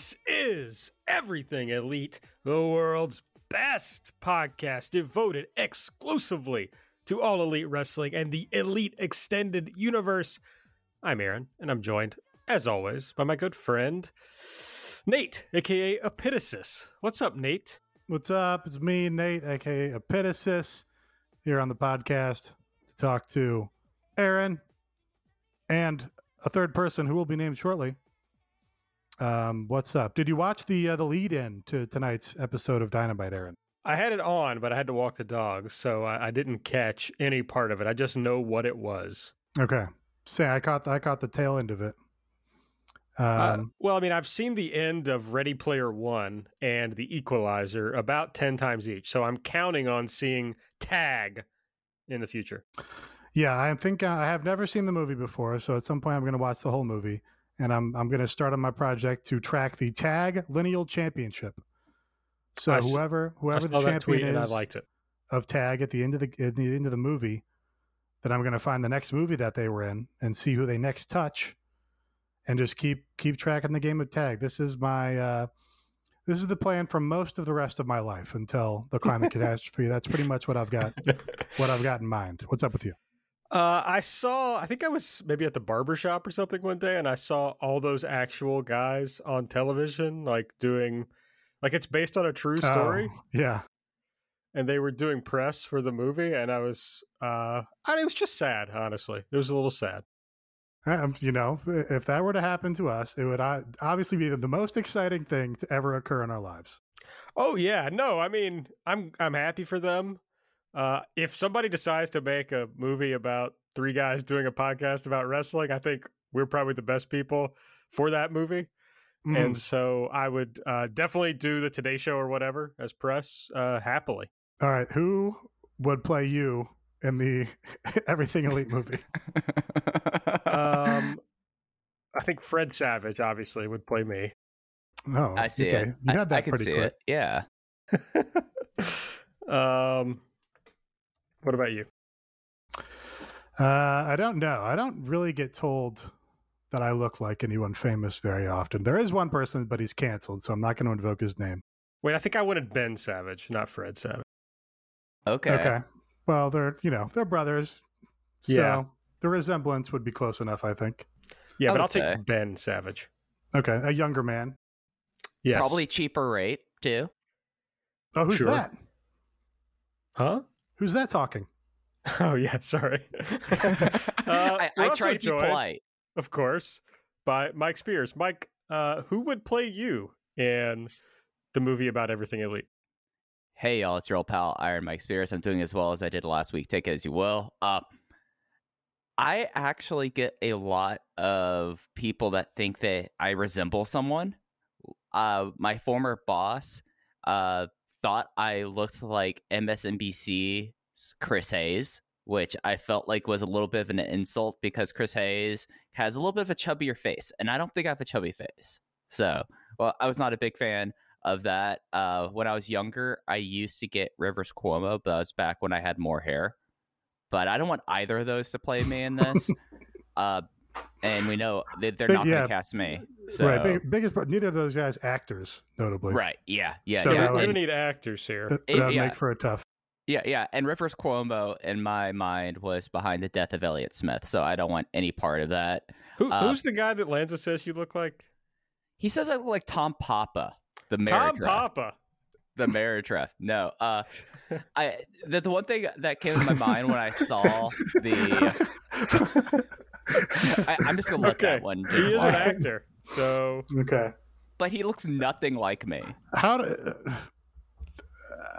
This is Everything Elite, the world's best podcast devoted exclusively to all elite wrestling and the elite extended universe. I'm Aaron, and I'm joined, as always, by my good friend Nate, aka Epitasis. What's up, Nate? What's up? It's me, Nate, aka Epitasis, here on the podcast to talk to Aaron and a third person who will be named shortly. Um, what's up? Did you watch the uh, the lead in to tonight's episode of Dynamite, Aaron? I had it on, but I had to walk the dogs, so I, I didn't catch any part of it. I just know what it was. Okay, say I caught I caught the tail end of it. Um, Uh, well, I mean, I've seen the end of Ready Player One and The Equalizer about 10 times each. So I'm counting on seeing Tag in the future. yeah, I think uh, I have never seen the movie before, so at some point I'm going to watch the whole movie, and I'm I'm going to start on my project to track the Tag Lineal Championship. So I whoever whoever the champion and I is liked it. of Tag at the end of the at the end of the movie, then I'm going to find the next movie that they were in and see who they next touch, and just keep keep tracking the game of Tag. This is my uh, this is the plan for most of the rest of my life until the climate catastrophe. That's pretty much what I've got what I've got in mind. What's up with you? Uh, I saw, I think I was maybe at the barber shop or something one day, and I saw all those actual guys on television, like doing, like it's based on a true story. Oh, yeah. and they were doing press for the movie and i was uh I it was just sad honestly it was a little sad Um, you know, if that were to happen to us, it would obviously be the most exciting thing to ever occur in our lives. oh yeah no i mean i'm i'm happy for them uh if somebody decides to make a movie about three guys doing a podcast about wrestling i think we're probably the best people for that movie Mm. and so i would uh definitely do the today show or whatever as press uh happily All right, who would play you in the Everything Elite movie? um i think fred savage obviously would play me Oh, I see okay. it. You I- had that I, can pretty see quick. it. Yeah. um, what about you? Uh, I don't know. I don't really get told that I look like anyone famous very often. There is one person, but he's canceled, so I'm not going to invoke his name. Wait, I think I wanted Ben Savage, not Fred Savage. Okay. Okay. Well, they're you know they're brothers, so Yeah. the resemblance would be close enough. I think. Yeah, I but I'll take. Ben Savage. Okay, a younger man. Yes. Probably cheaper rate too. Oh, who's Sure. that? Huh? Who's that talking? Oh yeah, sorry. uh, I, we're I also try to be joined, polite. of course, by Mike Spears. Mike, uh, who would play you in the movie about everything elite? Hey y'all, it's your old pal Iron Mike Spears. I'm doing as well as I did last week. Take it as you will. Uh, I actually get a lot of people that think that I resemble someone. Uh, my former boss uh, thought I looked like MSNBC's Chris Hayes, which I felt like was a little bit of an insult because Chris Hayes has a little bit of a chubbier face, and I don't think I have a chubby face. So, well, I was not a big fan of that. Uh, when I was younger, I used to get Rivers Cuomo, but that was back when I had more hair. But I don't want either of those to play me in this. uh, and we know that they're Big- not going yeah. to cast me. So, right, big, biggest. Neither of those guys actors, notably. right, yeah, yeah, So yeah. that we would- don't need actors here. That would yeah. make for a tough. Yeah, yeah. And Rivers Cuomo, in my mind, was behind the death of Elliott Smith. So I don't want any part of that. Who, uh, who's the guy that Lanza says you look like? He says I look like Tom Papa, the marriage Tom ref. Papa. The marriage ref. No, uh, I the, the one thing that came to my mind when I saw the, I, I'm just gonna let okay, that one. he Just is an actor. So okay. but he looks nothing like me. How do,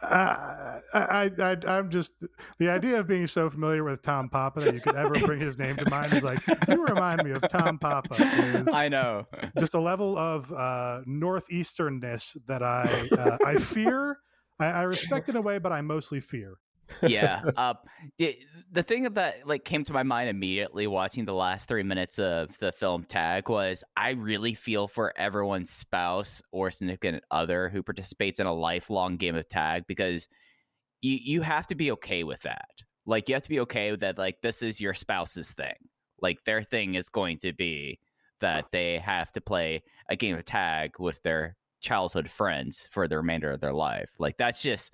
Uh, I, I, I'm just the idea of being so familiar with Tom Papa that you could ever bring his name to mind is like you remind me of Tom Papa. Is I know. just a level of uh, northeasternness that I uh, I fear. I, I respect in a way, but I mostly fear. Yeah. Uh, the, the thing that like came to my mind immediately watching the last three minutes of the film Tag was I really feel for everyone's spouse or significant other who participates in a lifelong game of tag because you you have to be okay with that. Like you have to be okay with that. Like this is your spouse's thing. Like their thing is going to be that they have to play a game of tag with their childhood friends for the remainder of their life. Like that's just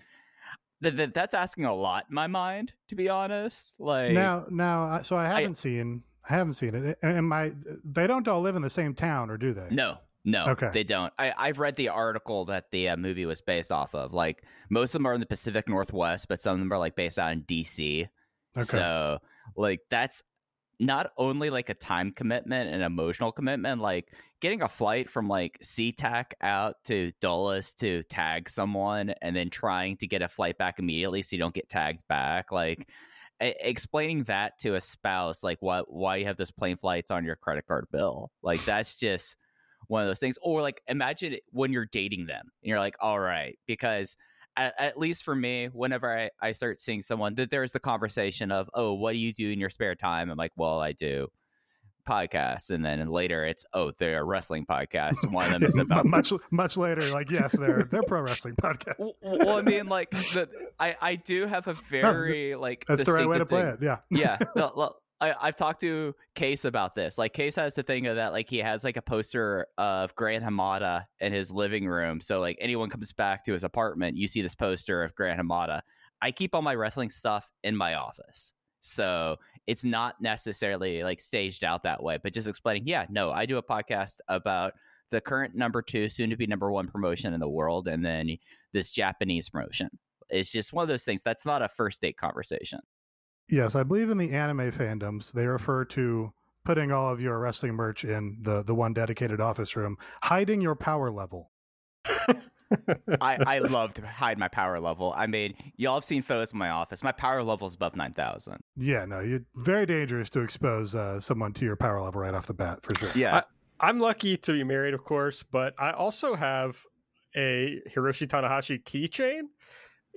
th- th- that's asking a lot in my mind, to be honest. Like Now, now, so I haven't seen, I haven't seen it. And my, they don't all live in the same town, or do they? no, no, Okay. they don't. I, I've read the article that the uh, movie was based off of. Like most of them are in the Pacific Northwest, but some of them are like based out in DC. Okay. So like that's not only like a time commitment and emotional commitment, like getting a flight from like SeaTac out to Dulles to tag someone and then trying to get a flight back immediately so you don't get tagged back. Like e- explaining that to a spouse, like what why you have those plane flights on your credit card bill. Like that's just one of those things. Or like imagine when you're dating them and you're like, all right, because at, at least for me, whenever I, I start seeing someone, that there's the conversation of, oh, what do you do in your spare time? I'm like, well, I do podcasts, and then later it's, oh, they're a wrestling podcast. and One of them is about much, much later. Like, yes, they're they're pro wrestling podcast. well, well, I mean, like the, I I do have a very like That's the right way to play thing. it. Yeah. yeah. no, I, I've talked to Case about this. Like Case has the thing of that, like he has like a poster of Grant Hamada in his living room. So like anyone comes back to his apartment, you see this poster of Grant Hamada. I keep all my wrestling stuff in my office. So it's not necessarily like staged out that way, but just explaining, yeah, no, I do a podcast about the current number two, soon to be number one promotion in the world, and then this Japanese promotion. It's just one of those things. That's not a first date conversation. Yes, I believe in the anime fandoms, they refer to putting all of your wrestling merch in the the one dedicated office room, hiding your power level. I, I love to hide my power level. I mean, y'all have seen photos of my office. My power level is above 9,000. Yeah, no, you're very dangerous to expose uh, someone to your power level right off the bat, for sure. Yeah. I'm lucky to be married, of course, but I also have a Hiroshi Tanahashi keychain,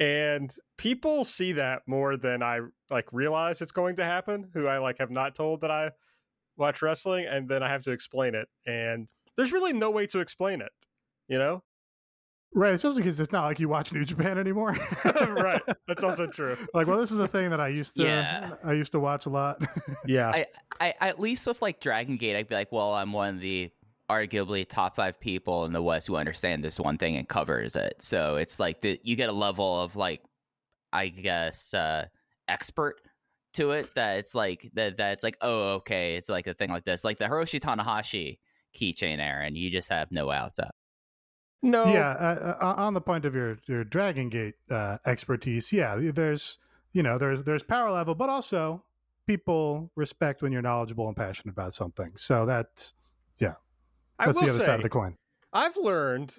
and people see that more than I like realize it's going to happen. Who I like have not told that I watch wrestling, and then I have to explain it, and there's really no way to explain it. You know, Right, especially because it's not like you watch New Japan anymore. right? That's also true. like, well, this is a thing that I used to Yeah. I used to watch a lot. Yeah, I, I at least with like Dragon Gate, I'd be like, well, I'm one of the arguably top five people in the West who understand this one thing and covers it. So it's like the, you get a level of like, I guess, uh, expert to it that it's like that that's like, oh, okay, it's like a thing like this, like the Hiroshi Tanahashi keychain, Aaron. You just have no outs up. no, yeah, uh, uh, on the point of your your Dragon Gate uh, expertise, yeah, there's you know there's there's power level, but also people respect when you're knowledgeable and passionate about something. So that's I that's will the other say, side of the coin. I've learned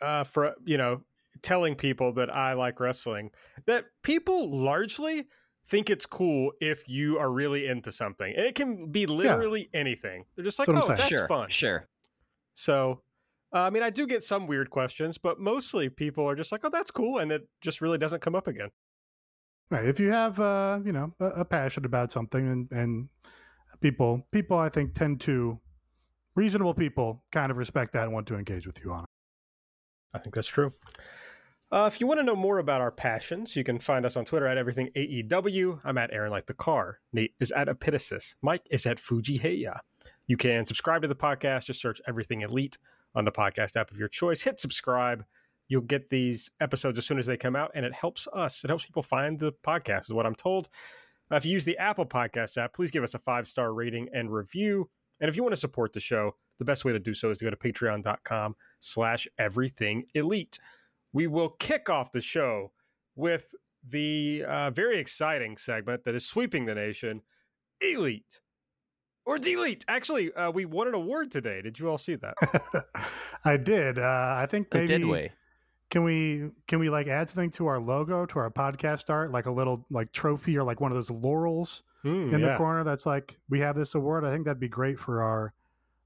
uh, for you know telling people that I like wrestling that people largely think it's cool if you are really into something. And it can be literally anything. They're just like, That's oh, that's sure, fun. sure. So, uh, I mean, I do get some weird questions, but mostly people are just like, oh, that's cool, and it just really doesn't come up again. Right. If you have, uh, you know, a, a passion about something, and, and people, people, I think tend to reasonable people kind of respect that and want to engage with you on it. I think that's true. Uh, if you want to know more about our passions, you can find us on Twitter at everything AEW. I'm at Aaron Like the Car. Nate is at Epitasis. Mike is at Fuji Heya. You can subscribe to the podcast. Just search Everything Elite on the podcast app of your choice. Hit subscribe. You'll get these episodes as soon as they come out, and it helps us. It helps people find the podcast, is what I'm told. Uh, if you use the Apple Podcast app, please give us a five star rating and review. And if you want to support the show, the best way to do so is to go to patreon.com slash everything elite. We will kick off the show with the uh, very exciting segment that is sweeping the nation Elite or Delete. Actually, uh, we won an award today. Did you all see that? I did. Uh, I think Oh, maybe did we? can we can we like add something to our logo to our podcast art, like a little like trophy or like one of those laurels Hmm, in yeah. the corner that's like we have this award? I think that'd be great for our,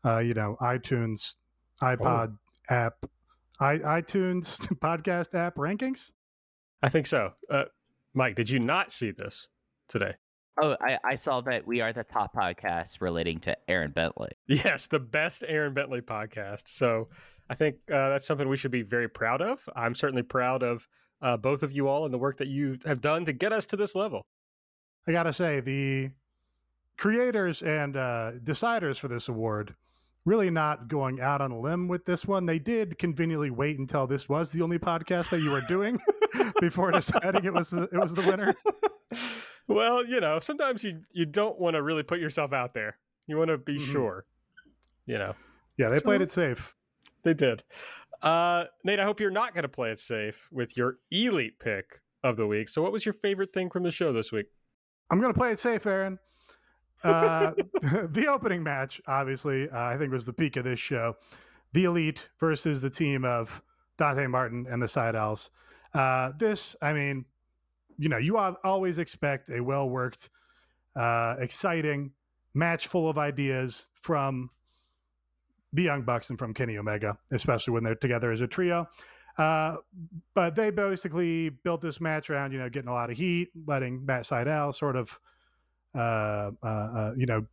uh, you know, iTunes, iPod app, i iTunes podcast app rankings. I think so. Uh, Mike, did you not see this today? Oh, I, I saw that we are the top podcast relating to Aaron Bentley. Yes, the best Aaron Bentley podcast. So I think uh, that's something we should be very proud of. I'm certainly proud of uh, both of you all and the work that you have done to get us to this level. I gotta say the creators and uh, deciders for this award really not going out on a limb with this one. They did conveniently wait until this was the only podcast that you were doing before deciding it was the, it was the winner. well, you know, sometimes you you don't want to really put yourself out there. You want to be Mhm. sure. You know, Yeah, they So- played it safe. they did. Uh, Nate, I hope you're not going to play it safe with your elite pick of the week. So, what was your favorite thing from the show this week? I'm going to play it safe, Aaron. Uh, the opening match, obviously, uh, I think was the peak of this show. The Elite versus the team of Dante Martin and the Sydals. Uh, this, I mean, you know, you always expect a well worked, uh, exciting match full of ideas from the Young Bucks and from Kenny Omega, especially when they're together as a trio. Uh, but they basically built this match around, you know, getting a lot of heat, letting Matt Sydal sort of, uh, uh, uh, you know,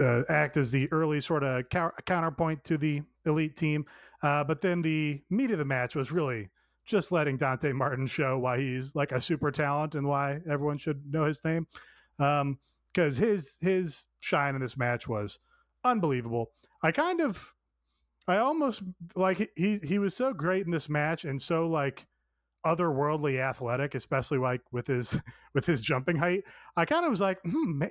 uh, act as the early sort of counter- counterpoint to the elite team. Uh, but then the meat of the match was really just letting Dante Martin show why he's like a super talent and why everyone should know his name. Um, because his his shine in this match was unbelievable. I kind of, I almost like he he was so great in this match and so like otherworldly athletic, especially like with his with his jumping height. I kind of was like, hmm,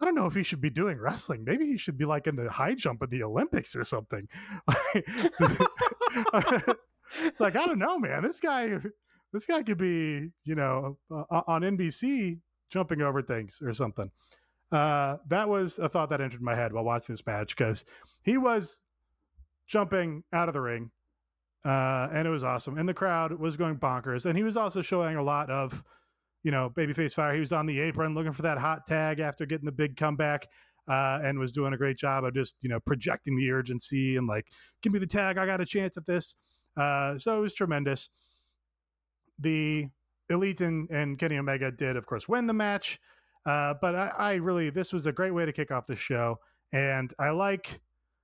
I don't know if he should be doing wrestling. Maybe he should be like in the high jump at the Olympics or something. like I don't know, man. This guy, this guy could be, you know, uh, on NBC jumping over things or something. Uh, that was a thought that entered my head while watching this match because he was jumping out of the ring, uh, and it was awesome. And the crowd was going bonkers. And he was also showing a lot of, you know, babyface fire. He was on the apron looking for that hot tag after getting the big comeback. Uh, and was doing a great job of just you know projecting the urgency and like give me the tag i got a chance at this uh, so it was tremendous the elite and, and kenny omega did of course win the match uh, but I, I really this was a great way to kick off the show and i like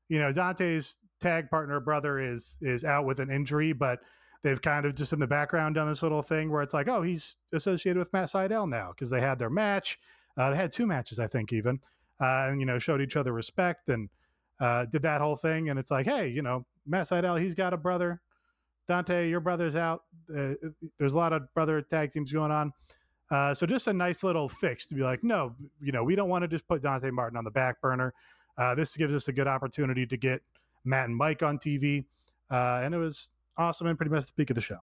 you know dante's tag partner brother is is out with an injury but they've kind of just in the background done this little thing where it's like oh he's associated with matt sydal now because they had their match. Uh, they had two matches i think even. Uh, and you know showed each other respect and uh, did that whole thing. And it's like hey you know matt sydal he's got a brother. Dante your brother's out. Uh, there's a lot of brother tag teams going on. Uh, so just a nice little fix to be like no you know we don't want to just put dante martin on the back burner. Uh, this gives us a good opportunity to get matt and mike on tv uh, and it was awesome and pretty much the peak of the show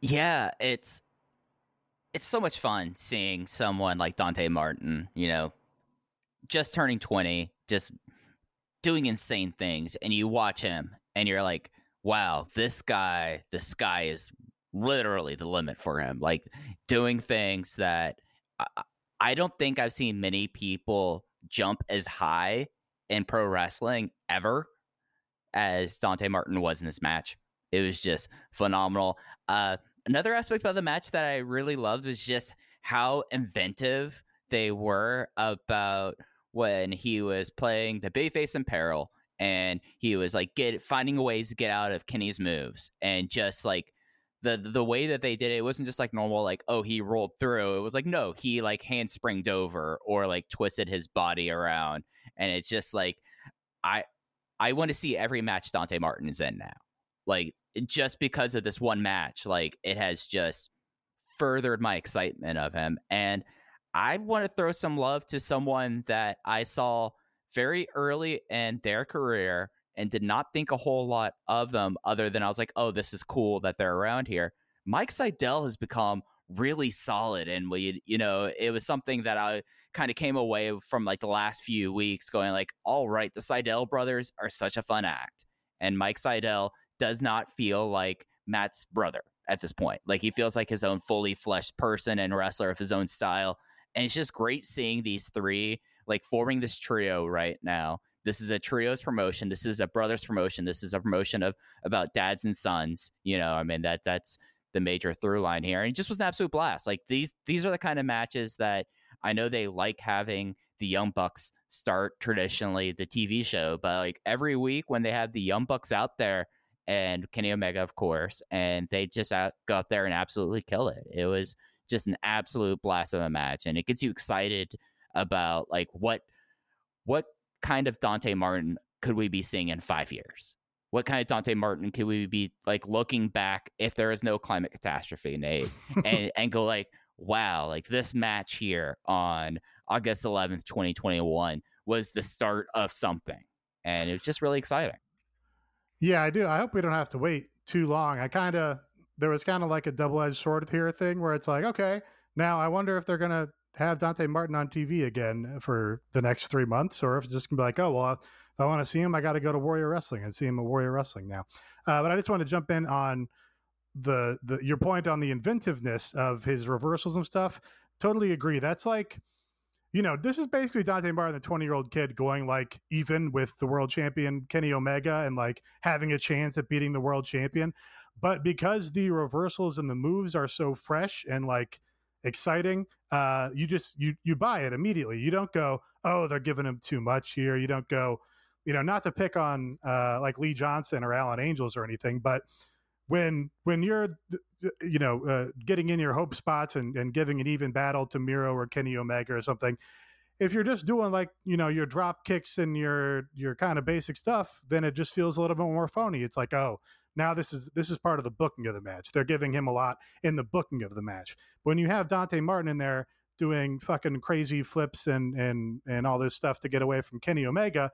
Yeah, it's it's so much fun seeing someone like Dante Martin, you know, just turning 20, just doing insane things and you watch him and you're like, "Wow, this guy, the sky is literally the limit for him." Like doing things that I, I don't think I've seen many people jump as high in pro wrestling ever as Dante Martin was in this match. It was just phenomenal. Uh, another aspect of the match that I really loved was just how inventive they were about when he was playing the Bayface in Peril and he was like get finding ways to get out of Kenny's moves and just like the the way that they did it, it wasn't just like normal like oh he rolled through. It was like no he like handspringed over or like twisted his body around. And it's just like I I want to see every match Dante Martin is in now. Like just because of this one match like it has just furthered my excitement of him. And I want to throw some love to someone that I saw very early in their career and did not think a whole lot of them other than I was like, oh, this is cool that they're around here. Mike Sydal has become really solid. And we, you know, it was something that I kind of came away from like the last few weeks going like, all right, the Sydal brothers are such a fun act. And Mike Sydal does not feel like Matt's brother at this point. Like he feels like his own fully fleshed person and wrestler of his own style. And it's just great seeing these three like forming this trio right now. This is a trios promotion. This is a brothers promotion. This is a promotion of about dads and sons. You know, I mean that that's the major through line here. And it just was an absolute blast. Like these these are the kind of matches that I know they like having the Young Bucks start traditionally the TV show, but like every week when they have the Young Bucks out there and Kenny Omega, of course, and they just out, go out there and absolutely kill it. It was just an absolute blast of a match, and it gets you excited about like what what kind of Dante Martin could we be seeing in five years? What kind of Dante Martin could we be like looking back if there is no climate catastrophe, Nate, and and go like, wow, like this match here on August 11th, 2021 was the start of something. And it was just really exciting. Yeah, I do. I hope we don't have to wait too long. I kind of, there was kind of like a double edged sword here thing where it's like, okay, now I wonder if they're going to have Dante Martin on TV again for the next three months, or if it's just to be like, oh, well, if I want to see him, I got to go to Warrior Wrestling and see him at Warrior Wrestling now. Uh, but I just want to jump in on the, the your point on the inventiveness of his reversals and stuff. Totally agree. That's like, you know, this is basically Dante Martin, the 20 year old kid, going like even with the world champion Kenny Omega and like having a chance at beating the world champion. But because the reversals and the moves are so fresh and like exciting, uh, you just you you buy it immediately. You don't go, oh, they're giving him too much here. You don't go, you know, not to pick on uh, like Lee Johnson or Alan Angels or anything, but when when you're you know uh, getting in your hope spots and, and giving an even battle to Miro or Kenny Omega or something, if you're just doing like you know your drop kicks and your your kind of basic stuff, then it just feels a little bit more phony. It's like oh now this is this is part of the booking of the match. They're giving him a lot in the booking of the match. When you have Dante Martin in there doing fucking crazy flips and and and all this stuff to get away from Kenny Omega,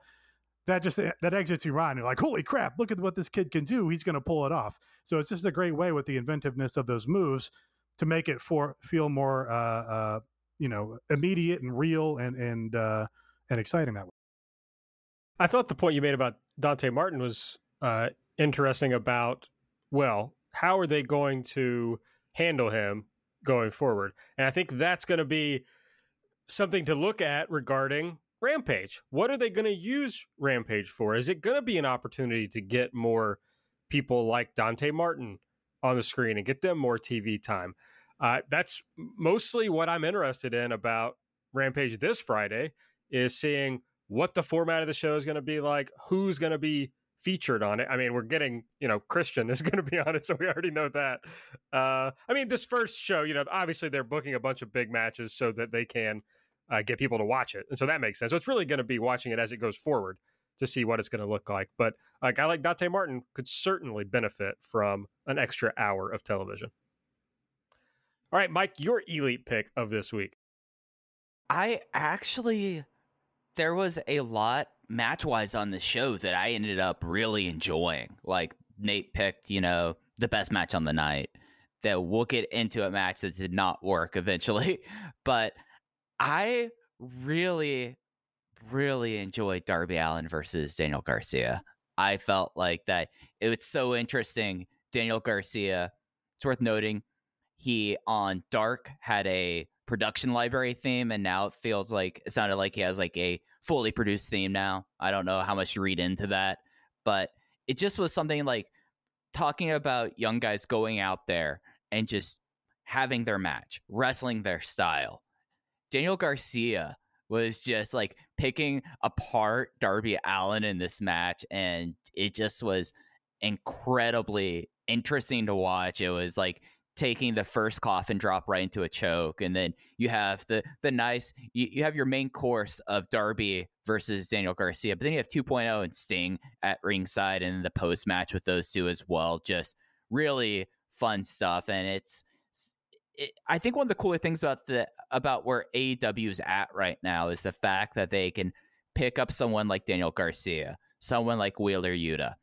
that just that exits your mind. You're like, holy crap, look at what this kid can do. He's going to pull it off. So it's just a great way with the inventiveness of those moves to make it for feel more, uh, uh, you know, immediate and real and and uh, and exciting that way. I thought the point you made about Dante Martin was uh, interesting. About well, how are they going to handle him going forward? And I think that's going to be something to look at regarding Rampage. What are they going to use Rampage for? Is it going to be an opportunity to get more people like Dante Martin on the screen and get them more TV time? Uh, that's mostly what I'm interested in about Rampage this Friday is seeing what the format of the show is going to be like, who's going to be featured on it. I mean, we're getting, you know, Christian is going to be on it, so we already know that. Uh, I mean, this first show, you know, obviously they're booking a bunch of big matches so that they can uh, get people to watch it. And so that makes sense. So it's really going to be watching it as it goes forward to see what it's going to look like. But a guy like Dante Martin could certainly benefit from an extra hour of television. All right, Mike, your elite pick of this week. I actually, there was a lot match wise on the show that I ended up really enjoying. Like Nate picked, you know, the best match on the night. That we'll get into a match that did not work eventually, but I really, really enjoyed Darby Allin versus Daniel Garcia. I felt like that it was so interesting. Daniel Garcia, it's worth noting, he on Dark had a production library theme, and now it feels like it sounded like he has like a fully produced theme now. I don't know how much read into that, but it just was something like talking about young guys going out there and just having their match, wrestling their style, Daniel Garcia was just like picking apart Darby Allin in this match, and it just was incredibly interesting to watch. It was like taking the first coffin drop right into a choke, and then you have the the nice you, you have your main course of Darby versus Daniel Garcia, but then you have 2.0 and Sting at ringside, and the post match with those two as well. Just really fun stuff, and it's it, I think one of the cooler things about the about where AEW is at right now is the fact that they can pick up someone like Daniel Garcia, someone like Wheeler Yuta,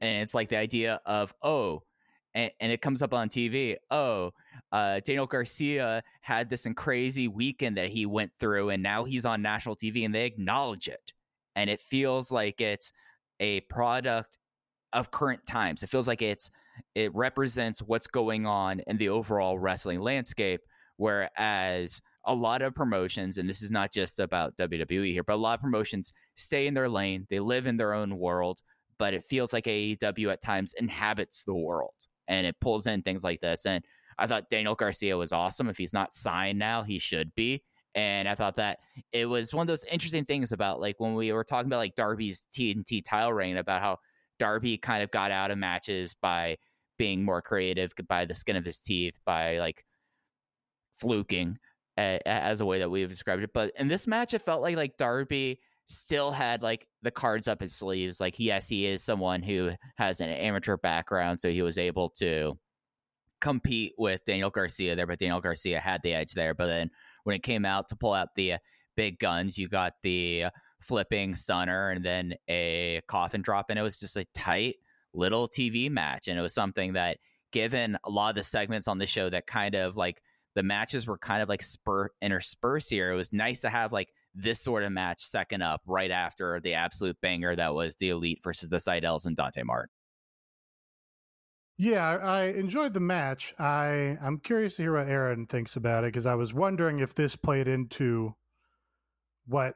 and it's like the idea of oh, and, and it comes up on TV. Oh, uh, Daniel Garcia had this crazy weekend that he went through, and now he's on national TV, and they acknowledge it, and it feels like it's a product of current times. It feels like it's it represents what's going on in the overall wrestling landscape. Whereas a lot of promotions, and this is not just about WWE here, but a lot of promotions stay in their lane, they live in their own world, but it feels like AEW at times inhabits the world and it pulls in things like this. And I thought Daniel Garcia was awesome. If he's not signed now, he should be. And I thought that it was one of those interesting things about like when we were talking about like Darby's TNT title reign, about how Darby kind of got out of matches by being more creative by the skin of his teeth, by like fluking as a way that we've described it. But in this match, it felt like like Darby still had like the cards up his sleeves. Like, yes, he is someone who has an amateur background, so he was able to compete with Daniel Garcia there, but Daniel Garcia had the edge there. But then when it came out to pull out the uh, big guns, you got the uh, flipping stunner and then a coffin drop, and it was just a tight little TV match. And it was something that, given a lot of the segments on the show that kind of like the matches were kind of like spur interspersed here, it was nice to have like this sort of match second up right after the absolute banger that was the Elite versus the Sydals and Dante Martin. Yeah, I enjoyed the match. I I'm curious to hear what Aaron thinks about it because I was wondering if this played into what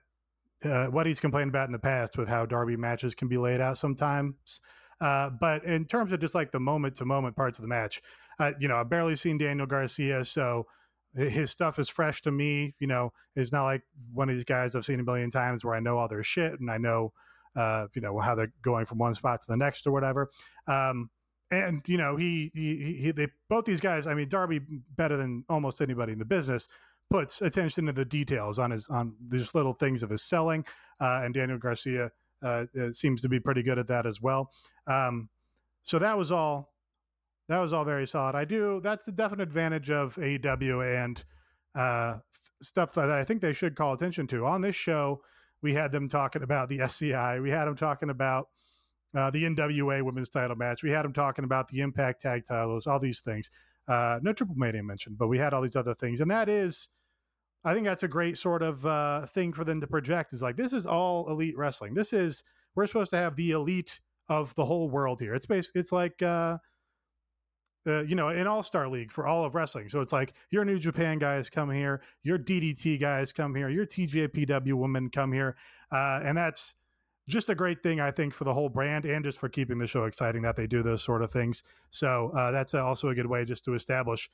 uh, what he's complained about in the past with how Darby matches can be laid out sometimes. Uh, but in terms of just like the moment to moment parts of the match, uh, you know, I've barely seen Daniel Garcia, so his stuff is fresh to me. You know, it's not like one of these guys I've seen a million times where I know all their shit and I know, uh, you know, how they're going from one spot to the next or whatever. Um, and you know, he, he, he, they both these guys. I mean, Darby better than almost anybody in the business puts attention to the details on his on these little things of his selling. Uh, and Daniel Garcia uh, uh seems to be pretty good at that as well. Um, so that was all that was all very solid. I do. That's the definite advantage of AEW and uh, stuff that I think they should call attention to. On this show, we had them talking about the SCI. We had them talking about uh, the NWA Women's Title match. We had them talking about the Impact Tag Titles. All these things. Uh, no Triple Mania mentioned, but we had all these other things, and that is. I think that's a great sort of uh, thing for them to project. Is like this is all elite wrestling. This is we're supposed to have the elite of the whole world here. It's basically it's like uh, you know, an all star league for all of wrestling. So it's like your New Japan guys come here, your DDT guys come here, your TJPW women come here, uh, and that's just a great thing I think for the whole brand and just for keeping the show exciting that they do those sort of things. So uh, that's also a good way just to establish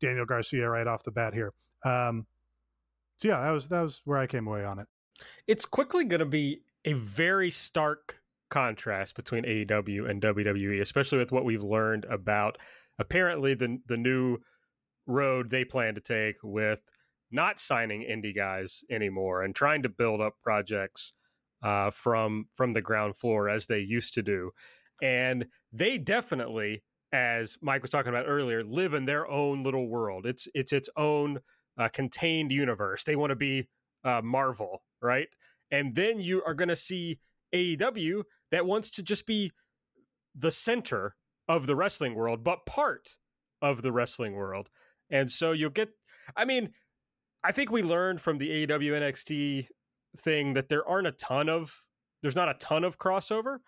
Daniel Garcia right off the bat here. Um, so yeah, that was that was where I came away on it. It's quickly going to be a very stark contrast between AEW and WWE, especially with what we've learned about apparently the the new road they plan to take with not signing indie guys anymore and trying to build up projects uh, from from the ground floor as they used to do, and they definitely, as Mike was talking about earlier, live in their own little world. It's it's its own uh, contained universe. They want to be uh, Marvel, right? And then you are going to see AEW that wants to just be the center of the wrestling world, but part of the wrestling world. And so you'll get, I mean, I think we learned from the AEW NXT thing that there aren't a ton of, there's not a ton of crossover,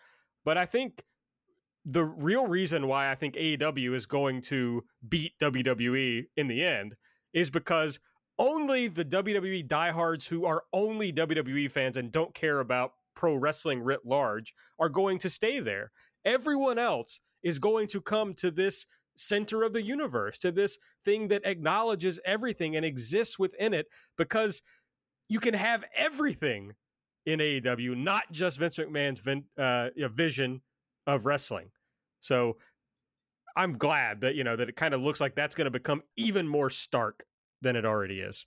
but I think the real reason why I think AEW is going to beat WWE in the end is because only the WWE diehards who are only WWE fans and don't care about pro wrestling writ large are going to stay there. Everyone else is going to come to this center of the universe, to this thing that acknowledges everything and exists within it, because you can have everything in AEW, not just Vince McMahon's vin- uh, vision of wrestling. So I'm glad that you know that it kind of looks like that's going to become even more stark than it already is.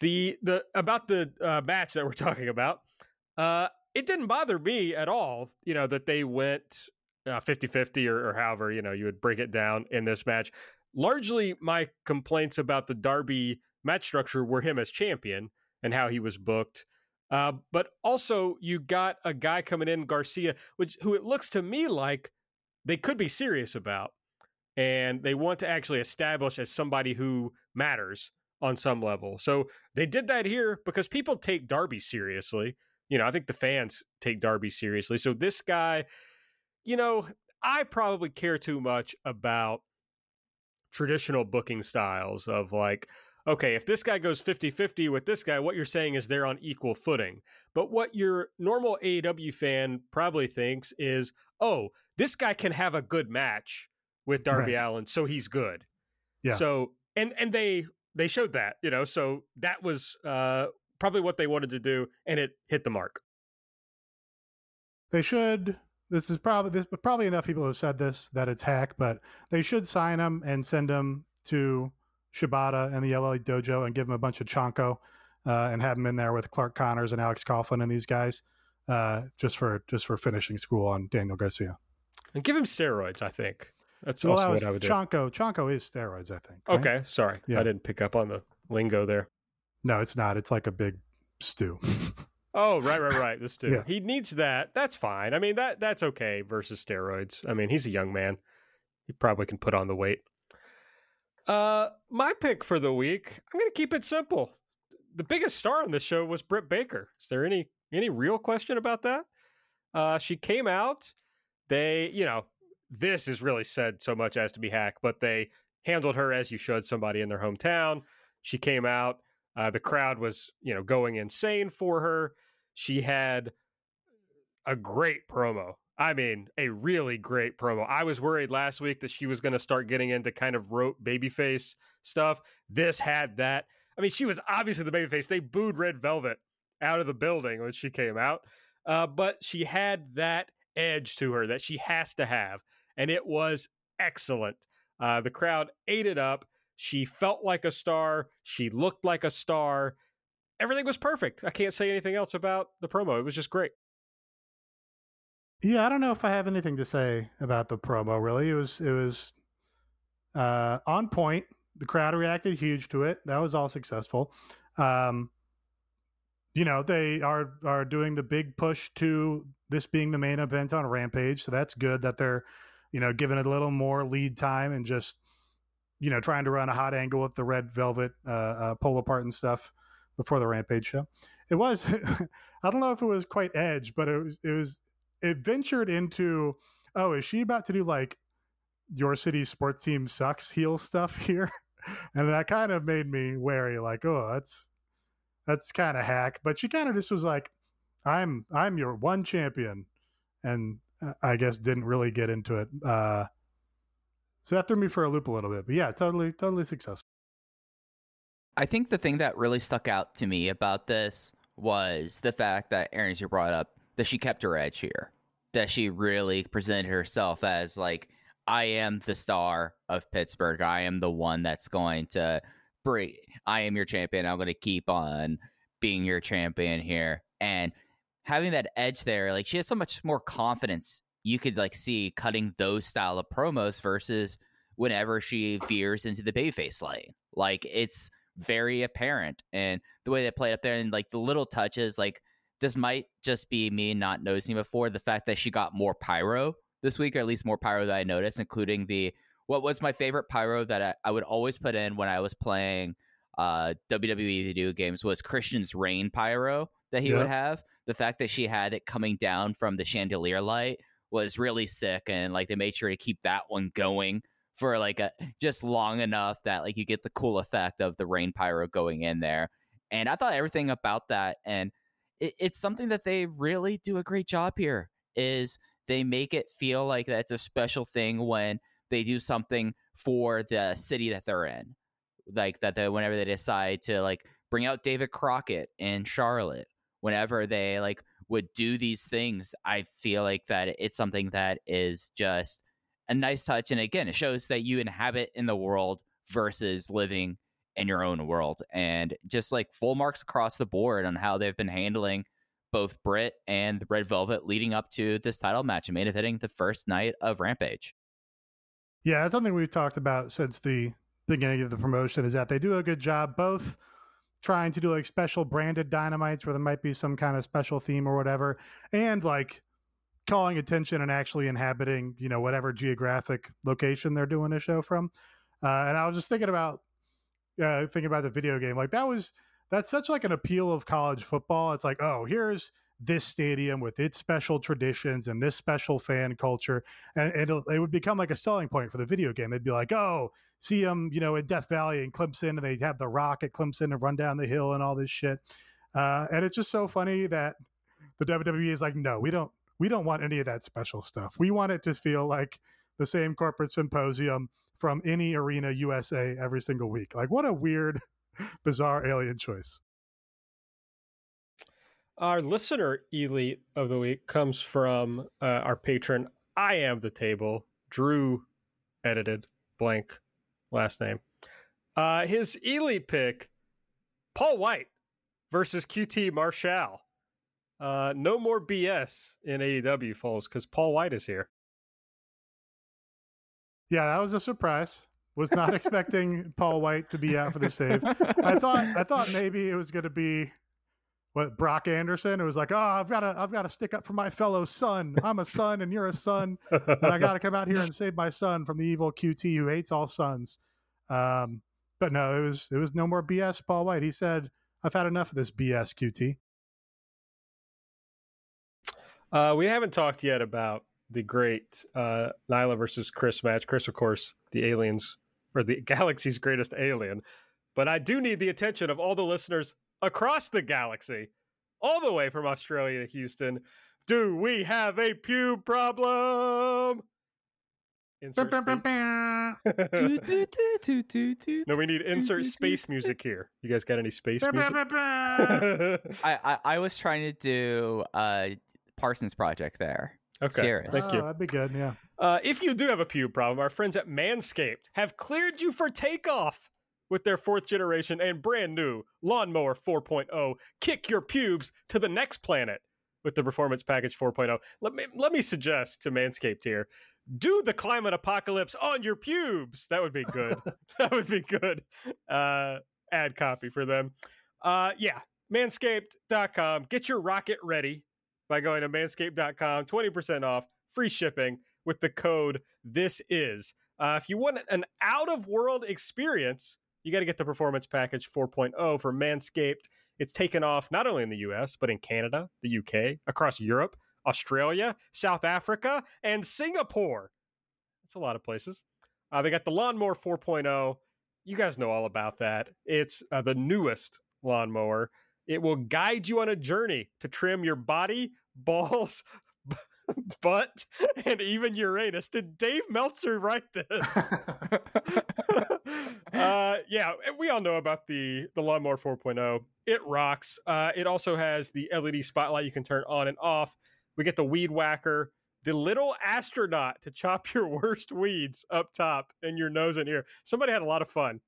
The the about the uh, match that we're talking about, uh, it didn't bother me at all. You know that they went uh, 50-50 or, or however you know you would break it down in this match. Largely my complaints about the darby match structure were him as champion and how he was booked. Uh, but also you got a guy coming in garcia which who it looks to me like they could be serious about and they want to actually establish as somebody who matters on some level. So they did that here because people take darby seriously. You know i think the fans take darby seriously. So this guy you know, I probably care too much about traditional booking styles of like, okay, if this guy goes 50 50 with this guy, what you're saying is they're on equal footing. But what your normal AEW fan probably thinks is, oh, this guy can have a good match with Darby right. Allin, so he's good. Yeah. So and and they they showed that, you know, so that was uh probably what they wanted to do, and it hit the mark. They should this is probably this but probably enough people have said this that it's hack, but they should sign him and send him to Shibata and the LA Dojo and give him a bunch of Chanko uh, and have him in there with Clark Connors and Alex Coughlin and these guys uh, just for just for finishing school on Daniel Garcia. And give him steroids, I think. That's well, also that what I would Chanko. do. Chanko is steroids, I think. Right? Okay, sorry. Yeah. I didn't pick up on the lingo there. No, it's not. It's like a big stew. Oh, right, right, right. This dude. Yeah. He needs that. That's fine. I mean, that that's okay versus steroids. I mean, he's a young man. He probably can put on the weight. Uh, my pick for the week. I'm going to keep it simple. The biggest star on this show was Britt Baker. Is there any any real question about that? Uh, she came out. They, you know, this is really said so much as to be hack, but they handled her as you should somebody in their hometown. She came out. Uh, the crowd was, you know, going insane for her. She had a great promo. I mean, a really great promo. I was worried last week that she was going to start getting into kind of rote babyface stuff. This had that. I mean, she was obviously the babyface. They booed Red Velvet out of the building when she came out, uh, but she had that edge to her that she has to have, and it was excellent. Uh, the crowd ate it up. She felt like a star. She looked like a star. Everything was perfect. I can't say anything else about the promo. It was just great. Yeah, I don't know if I have anything to say about the promo. Really, it was it was uh, on point. The crowd reacted huge to it. That was all successful. Um, you know, they are are doing the big push to this being the main event on Rampage, so that's good that they're you know giving it a little more lead time and just you know, trying to run a hot angle with the red velvet uh, uh, pull apart and stuff before the Rampage show. It was, I don't know if it was quite edge, but it was, it was, it ventured into, oh, is she about to do like your city sports team sucks heel stuff here? and that kind of made me wary, like, oh, that's, that's kind of hack. But she kind of just was like, I'm, I'm your one champion. And uh, I guess didn't really get into it. Uh, so that threw me for a loop a little bit. But yeah, totally, totally successful. I think the thing that really stuck out to me about this was the fact that Aaron, you brought up, that she kept her edge here. That she really presented herself as like, I am the star of Pittsburgh. I am the one that's going to bring. I am your champion. I'm going to keep on being your champion here. And having that edge there, like she has so much more confidence you could like see cutting those style of promos versus whenever she veers into the bayface lane. Like it's very apparent, and the way they play up there, and like the little touches, like this might just be me not noticing before the fact that she got more pyro this week, or at least more pyro that I noticed, including the what was my favorite pyro that I, I would always put in when I was playing uh, WWE video games was Christian's rain pyro that he yep. would have. The fact that she had it coming down from the chandelier light was really sick and like they made sure to keep that one going for like a just long enough that like you get the cool effect of the rain pyro going in there. And i thought everything about that and it, it's something that they really do a great job here is they make it feel like that's a special thing when they do something for the city that they're in. Like that they, whenever they decide to like bring out david crockett in charlotte whenever they like would do these things, I feel like that it's something that is just a nice touch. And again, it shows that you inhabit in the world versus living in your own world. And just like full marks across the board on how they've been handling both Britt and the Red Velvet leading up to this title match and main eventing the first night of Rampage. Yeah, it's something we've talked about since the beginning of the promotion is that they do a good job both – trying to do like special branded dynamites where there might be some kind of special theme or whatever, and like calling attention and actually inhabiting, you know, whatever geographic location they're doing a show from. Uh, and I was just thinking about uh, thinking about the video game. Like that was that's such like an appeal of college football. It's like, oh, here's this stadium with its special traditions and this special fan culture, and, and it would become like a selling point for the video game. They'd be like, "Oh, see them, you know, in Death Valley and Clemson, and they have the Rock at Clemson and run down the hill and all this shit." Uh, and it's just so funny that the WWE is like, "No, we don't. We don't want any of that special stuff. We want it to feel like the same corporate symposium from any arena USA every single week." Like, what a weird, bizarre alien choice. Our listener elite of the week comes from uh, our patron. I am the table. Drew edited blank last name. Uh, his elite pick, Paul White versus QT Marshall. Uh, no more BS in AEW, folks, because Paul White is here. Yeah, that was a surprise. Was not expecting Paul White to be out for the save. I thought I thought maybe it was going to be what Brock Anderson. It was like, oh, I've got to, I've got to stick up for my fellow son. I'm a son, and you're a son, and I got to come out here and save my son from the evil QT who hates all sons. Um, but no, it was, it was no more BS. Paul White. He said, I've had enough of this BS, QT. Uh, we haven't talked yet about the great uh, Nyla versus Kris match. Kris, of course, the aliens or the galaxy's greatest alien. But I do need the attention of all the listeners across the galaxy, all the way from Australia to Houston. Do we have a pube problem? Insert no, we need insert space music here. You guys got any space music? I, I, I was trying to do uh Parsons Project there. Okay, Serious. thank you. Oh, that'd be good. Yeah. Uh, if you do have a pube problem, our friends at Manscaped have cleared you for takeoff with their fourth generation and brand new Lawnmower 4.0. Kick your pubes to the next planet with the Performance Package 4.0. Let me let me suggest to Manscaped here, do the climate apocalypse on your pubes. That would be good. that would be good. Uh, ad copy for them. Uh, yeah, manscaped.com. Get your rocket ready by going to manscaped.com. 20% off, free shipping with the code this is. Uh, if you want an out of world experience, you got to get the Performance Package 4.0 for Manscaped. It's taken off not only in the US, but in Canada, the UK, across Europe, Australia, South Africa, and Singapore. That's a lot of places. Uh, they got the Lawnmower 4.0. You guys know all about that. It's uh, the newest lawnmower. It will guide you on a journey to trim your body, balls, butt, and even Uranus. Did Dave Meltzer write this? uh, yeah, we all know about the the Lawnmower 4.0. It rocks. Uh, it also has the LED spotlight you can turn on and off. We get the weed whacker, the little astronaut to chop your worst weeds up top in your nose and ear. Somebody had a lot of fun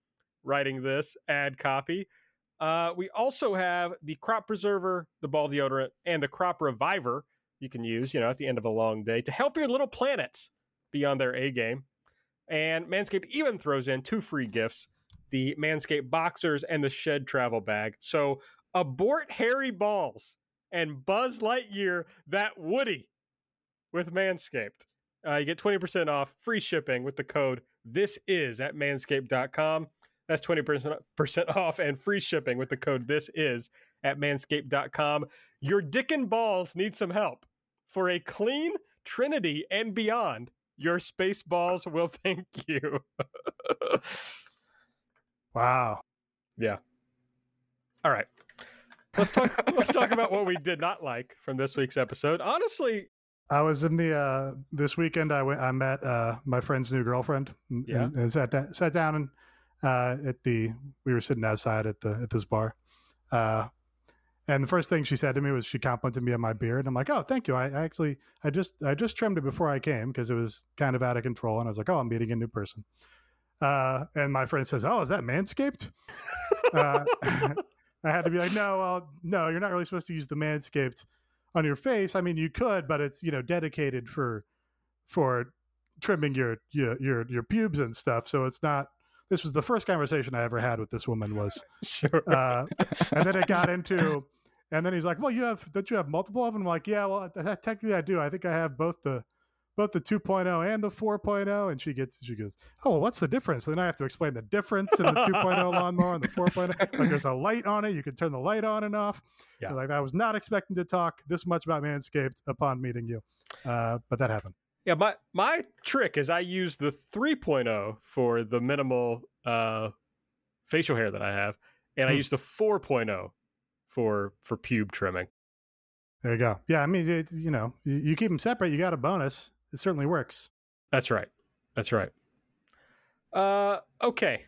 writing this ad copy. Uh, we also have the crop preserver, the ball deodorant, and the crop reviver you can use, you know, at the end of a long day to help your little planets be on their A game. And Manscaped even throws in two free gifts the Manscaped boxers and the shed travel bag. So abort hairy balls and Buzz Lightyear that Woody with Manscaped. Uh, you get 20% off free shipping with the code this is at manscaped.com. That's 20% off and free shipping with the code this is at manscaped.com. Your dick and balls need some help. For a clean Trinity and beyond, your space balls will thank you. wow. Yeah. All right. Let's talk let's talk about what we did not like from this week's episode. Honestly, I was in the uh this weekend I went I met uh my friend's new girlfriend and, Yeah. and sat da- sat down and uh at the we were sitting outside at the at this bar. Uh and the first thing she said to me was she complimented me on my beard. I'm like, "Oh, thank you. I, I actually I just I just trimmed it before I came because it was kind of out of control and I was like, "Oh, I'm meeting a new person." Uh and my friend says, "Oh, is that Manscaped?" uh, I had to be like, "No, well, no, you're not really supposed to use the Manscaped on your face. I mean, you could, but it's you know dedicated for for trimming your your your, your pubes and stuff. So it's not. This was the first conversation I ever had with this woman was, sure. uh, and then it got into, and then he's like, "Well, you have don't you have multiple of them?" I'm like, "Yeah, well, technically I do. I think I have both the both the 2.0 and the 4.0 and she gets she goes oh well, what's the difference and then i have to explain the difference in the 2.0 lawnmower and the 4.0 like there's a light on it you can turn the light on and off Yeah. like i was not expecting to talk this much about manscaped upon meeting you uh, but that happened Yeah, my my trick is I use the 3.0 for the minimal uh, facial hair that I have, and I Hmm. use the 4.0 for for pube trimming. there you go yeah i mean it's you know you, you keep them separate you got a bonus it certainly works That's right. That's right. Uh, okay.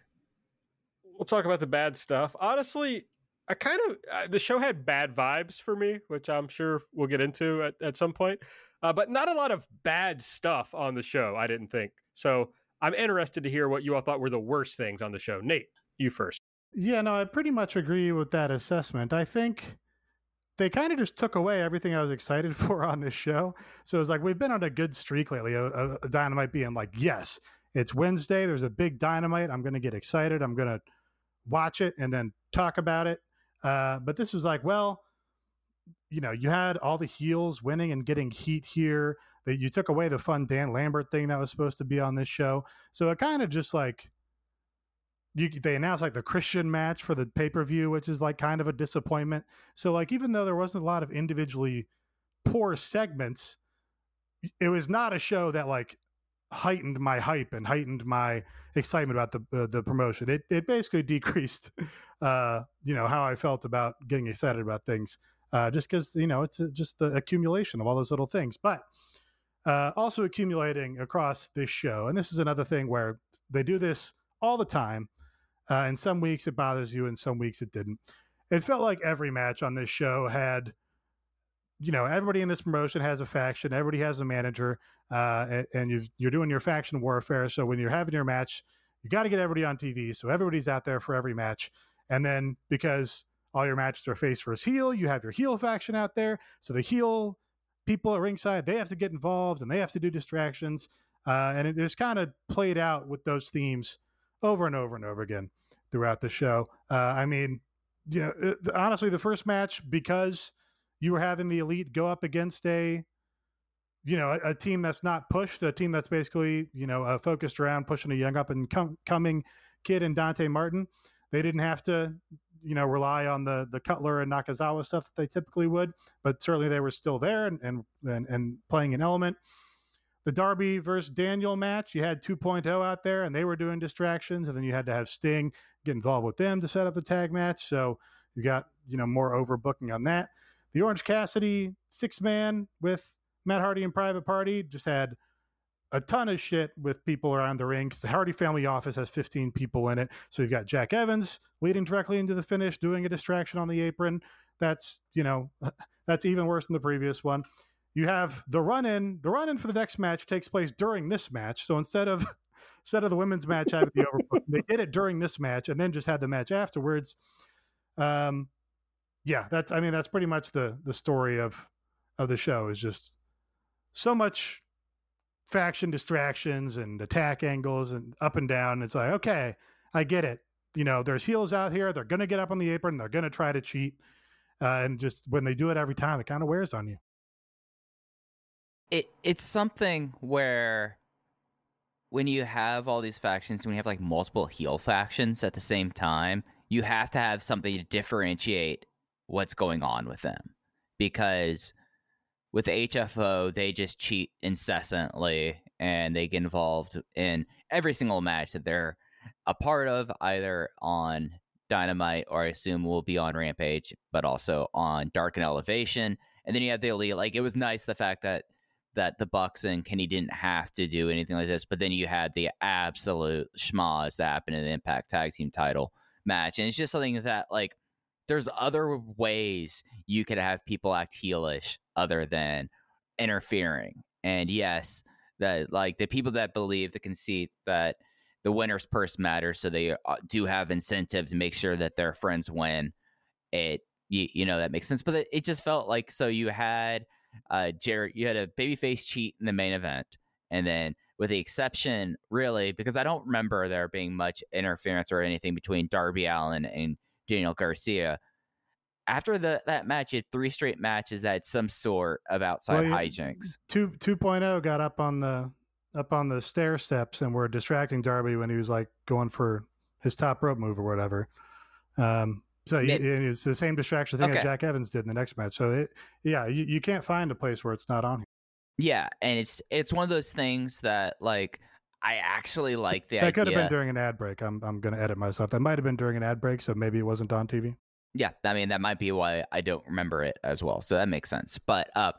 We'll talk about the bad stuff. Honestly, I kind of uh, the show had bad vibes for me, which I'm sure we'll get into at, at some point. Uh, but not a lot of bad stuff on the show. I didn't think so. I'm interested to hear what you all thought were the worst things on the show. Nate, you first. Yeah, no, I pretty much agree with that assessment. I think they kind of just took away everything I was excited for on this show. So it's like we've been on a good streak lately. A, a, a dynamite being like, yes, it's Wednesday. There's a big dynamite. I'm going to get excited. I'm going to watch it and then talk about it. Uh, but this was like, well, you know, you had all the heels winning and getting heat here. That you took away the fun Dan Lambert thing that was supposed to be on this show. So it kind of just like you they announced like the Christian match for the pay per view, which is like kind of a disappointment. So like even though there wasn't a lot of individually poor segments, it was not a show that like heightened my hype and heightened my excitement about the uh, the promotion. It it basically decreased, uh, you know, how I felt about getting excited about things, uh, just because you know it's uh, just the accumulation of all those little things, but. Uh, also accumulating across this show, and this is another thing where they do this all the time. Uh, and some weeks it bothers you, and some weeks it didn't. It felt like every match on this show had, you know, everybody in this promotion has a faction, everybody has a manager, uh, and, and you've, you're doing your faction warfare. So when you're having your match, you got to get everybody on TV. So everybody's out there for every match. And then because all your matches are face versus heel, you have your heel faction out there. So the heel people at ringside, they have to get involved and they have to do distractions. Uh, and it is kind of played out with those themes over and over and over again throughout the show. Uh, I mean, you know, it, honestly, the first match because you were having the elite go up against a, you know, a, a team that's not pushed, a team that's basically you know uh, focused around pushing a young up and com- coming kid and Dante Martin. They didn't have to, you know, rely on the the Cutler and Nakazawa stuff that they typically would, but certainly they were still there and and and, playing an element the Darby versus Daniel match, you had 2.0 out there and they were doing distractions. And then you had to have Sting get involved with them to set up the tag match. So you got, you know, more overbooking on that. The Orange Cassidy six man with Matt Hardy and Private Party just had a ton of shit with people around the ring because the Hardy family office has 15 people in it. So you've got Jack Evans leading directly into the finish, doing a distraction on the apron. That's, you know, that's even worse than the previous one you have the run in the run in for the next match takes place during this match so instead of instead of the women's match having the overbook they did it during this match and then just had the match afterwards um yeah that's i mean that's pretty much the the story of of the show is just so much faction distractions and attack angles and up and down. It's like okay i get it. You know there's heels out here. They're gonna get up on the apron. They're gonna try to cheat. Uh, and just when they do it every time it kind of wears on you. It it's something where when you have all these factions, when you have like multiple heel factions at the same time, you have to have something to differentiate what's going on with them. Because with HFO, they just cheat incessantly and they get involved in every single match that they're a part of, either on Dynamite or I assume will be on Rampage, but also on Dark and Elevation. And then you have the Elite. Like it was nice the fact that that the Bucks and Kenny didn't have to do anything like this, but then you had the absolute schmaz that happened in the Impact Tag Team Title match, and it's just something that like there's other ways you could have people act heelish other than interfering. And yes, that like the people that believe the conceit that the winner's purse matters, so they uh, do have incentive to make sure that their friends win. It you, you know that makes sense, but it, it just felt like so you had uh, Jared, you had a babyface cheat in the main event, and then with the exception, really, because I don't remember there being much interference or anything between Darby Allin and Daniel Garcia. after the that match, you had three straight matches that had some sort of outside Well, hijinks. Two 2.0 got up on the up on the stair steps and were distracting Darby when he was like going for his top rope move or whatever. Um, so it, it's the same distraction thing that Jack Evans did in the next match. So it, yeah, you, you can't find a place where it's not on. here. Yeah, and it's it's one of those things that like I actually like the That could have been during an ad break. I'm I'm going to edit myself. That might have been during an ad break, so maybe it wasn't on TV. Yeah, I mean that might be why I don't remember it as well. So that makes sense. But uh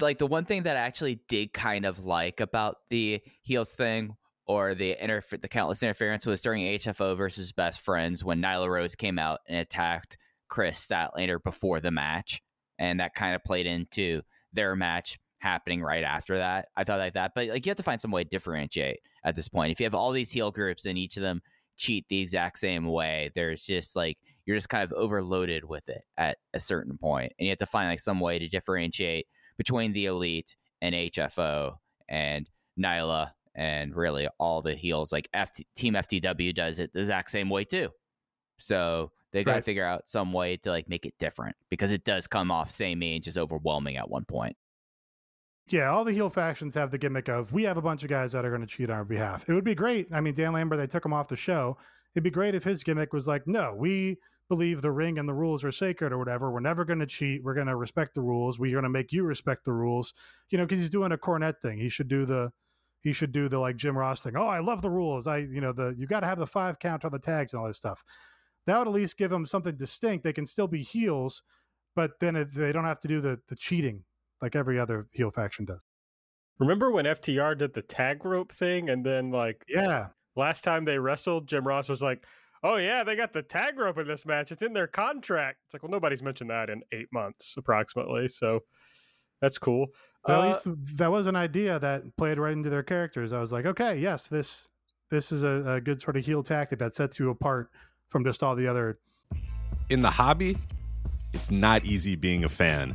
like the one thing that I actually did kind of like about the heels thing or the interf- the countless interference was during HFO versus best friends when Nyla Rose came out and attacked Kris Statlander before the match. And that kind of played into their match happening right after that. I thought like that. But like you have to find some way to differentiate at this point. If you have all these heel groups and each of them cheat the exact same way, there's just like you're just kind of overloaded with it at a certain point and you have to find like some way to differentiate between the elite and hfo and nyla and really all the heels like F- team ftw does it the exact same way too so they got to Right. figure out some way to like make it different because it does come off samey and just overwhelming at one point Yeah, all the heel factions have the gimmick of we have a bunch of guys that are going to cheat on our behalf. It would be great. I mean, Dan Lambert, they took him off the show. It'd be great if his gimmick was like, no, we believe the ring and the rules are sacred or whatever. We're never going to cheat. We're going to respect the rules. We're going to make you respect the rules. You know, because he's doing a Cornette thing. He should do the, he should do the like Jim Ross thing. Oh, I love the rules. I, you know, the you got to have the five count on the tags and all this stuff. That would at least give them something distinct. They can still be heels, but then it, they don't have to do the the cheating like every other heel faction does. Remember when FTR did the tag rope thing, and then like Yeah. last time they wrestled, Jim Ross was like, "Oh yeah, they got the tag rope in this match. It's in their contract." It's like, well, nobody's mentioned that in eight months, approximately. So that's cool. But Uh, at least that was an idea that played right into their characters. I was like, okay, yes, this this is a, a good sort of heel tactic that sets you apart from just all the other. in the hobby, it's not easy being a fan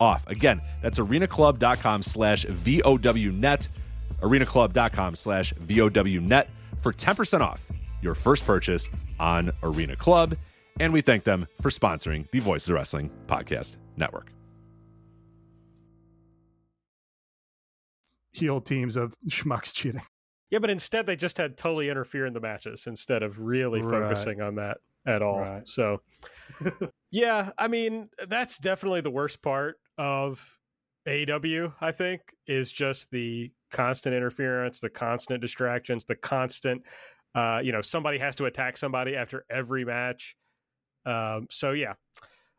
off. Again, that's arenaclub.com slash VOWnet. arenaclub.com slash VOWnet for 10% off your first purchase on Arena Club. And we thank them for sponsoring the Voices of Wrestling Podcast Network. heel teams of schmucks cheating. Yeah, but instead they just had Tully interfere in the matches instead of really Right. focusing on that at all. Right. So, yeah, I mean, that's definitely the worst part of AW. I think, is just the constant interference, the constant distractions, the constant, uh, you know, somebody has to attack somebody after every match. Um, so, yeah,